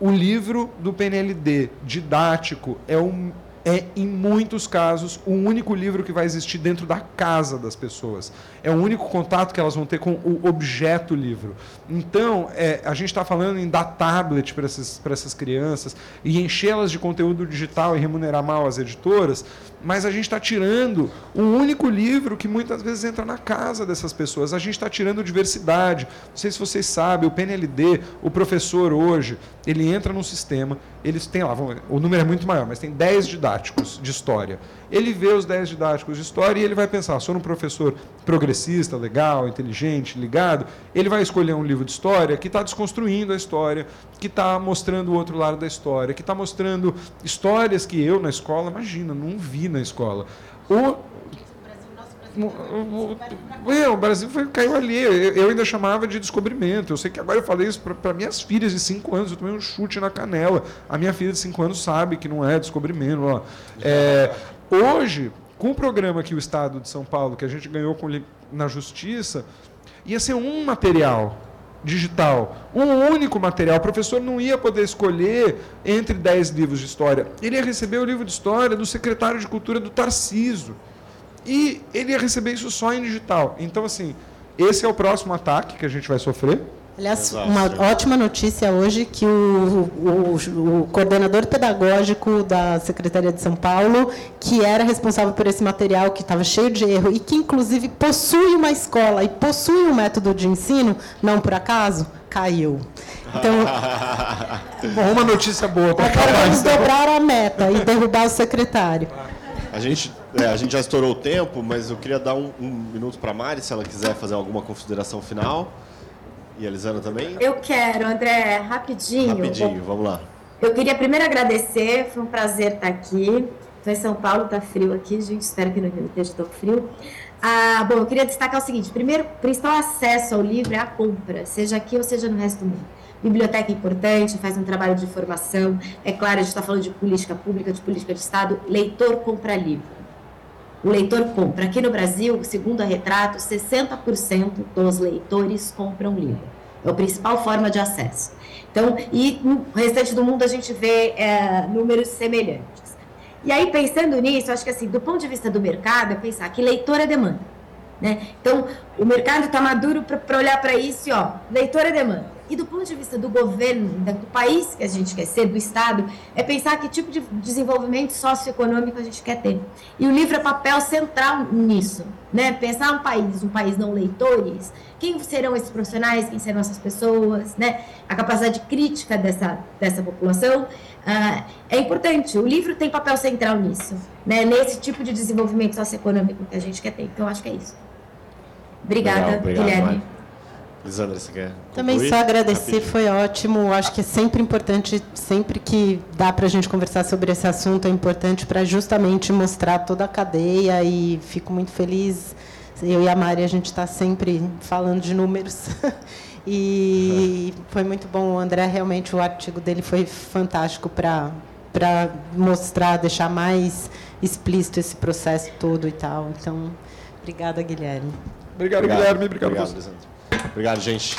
o livro do PNLD didático é o, é, em muitos casos, o único livro que vai existir dentro da casa das pessoas. É o único contato que elas vão ter com o objeto livro. Então, é, a gente está falando em dar tablet para essas, essas crianças e enchê-las de conteúdo digital e remunerar mal as editoras, mas a gente está tirando o único livro que muitas vezes entra na casa dessas pessoas. A gente está tirando diversidade. Não sei se vocês sabem, o PNLD, o professor hoje, ele entra num sistema, eles têm lá, o número é muito maior, mas tem 10 didáticos de história. Ele vê os 10 didáticos de história e ele vai pensar, sou um professor progressista, legal, inteligente, ligado, ele vai escolher um livro de história que está desconstruindo a história, que está mostrando o outro lado da história, que está mostrando histórias que eu na escola, imagina, não vi na escola. O, o, o Brasil foi, caiu ali. Eu, eu, ainda chamava de descobrimento. Eu sei que agora eu falei isso para minhas filhas de 5 anos. Eu tomei um chute na canela. A minha filha de 5 anos sabe que não é descobrimento. Ó. É, hoje, com o programa que o Estado de São Paulo, que a gente ganhou com, na Justiça, ia ser um material digital, um único material. O professor não ia poder escolher entre 10 livros de história. Ele ia receber o livro de história do secretário de Cultura do Tarciso. E ele ia receber isso só em digital. Então, assim, esse é o próximo ataque que a gente vai sofrer. Aliás, Exato. uma ótima notícia hoje que o, o, o, coordenador pedagógico da Secretaria de São Paulo, que era responsável por esse material que estava cheio de erro e que inclusive possui uma escola e possui um método de ensino, não por acaso, caiu. Então, uma notícia boa. Agora vamos dobrar a meta e derrubar o secretário. A gente, é, a gente já estourou o tempo, mas eu queria dar um, um minuto para a Mari, se ela quiser fazer alguma consideração final. E a Elisana também? Eu quero, André, rapidinho. Rapidinho, vamos lá. Eu queria primeiro agradecer, foi um prazer estar aqui. Estou em São Paulo, está frio aqui, gente. Espero que no Rio esteja tão frio. Ah, bom, eu queria destacar o seguinte: primeiro, o principal acesso ao livro é a compra, seja aqui ou seja no resto do mundo. Biblioteca é importante, faz um trabalho de formação. É claro, a gente está falando de política pública, de política de Estado. Leitor compra livro. O leitor compra. Aqui no Brasil, segundo a Retrato, 60% dos leitores compram livro. É a principal forma de acesso. Então, e no restante do mundo a gente vê é, números semelhantes. E aí, pensando nisso, acho que assim, do ponto de vista do mercado, é pensar que leitor é demanda. Né? Então, o mercado está maduro para olhar para isso e, ó, leitor é demanda. E do ponto de vista do governo, do país que a gente quer ser, do Estado, é pensar que tipo de desenvolvimento socioeconômico a gente quer ter. E o livro é papel central nisso. Né? Pensar um país, um país não leitores, quem serão esses profissionais, quem serão essas pessoas, né? a capacidade crítica dessa, dessa população uh, é importante. O livro tem papel central nisso, né? nesse tipo de desenvolvimento socioeconômico que a gente quer ter. Então, acho que é isso. Obrigada, Legal, obrigado, Guilherme. Lisandra, você quer Também só agradecer, Rapidinho. foi ótimo. Acho que é sempre importante, sempre que dá para a gente conversar sobre esse assunto, é importante para justamente mostrar toda a cadeia e fico muito feliz. Eu e a Mari, a gente está sempre falando de números. e foi muito bom. O André, realmente, o artigo dele foi fantástico para para mostrar, deixar mais explícito esse processo todo e tal. Então, obrigada, Guilherme. Obrigado, obrigado. Guilherme. Obrigado, obrigado Lisandro. Obrigado, gente.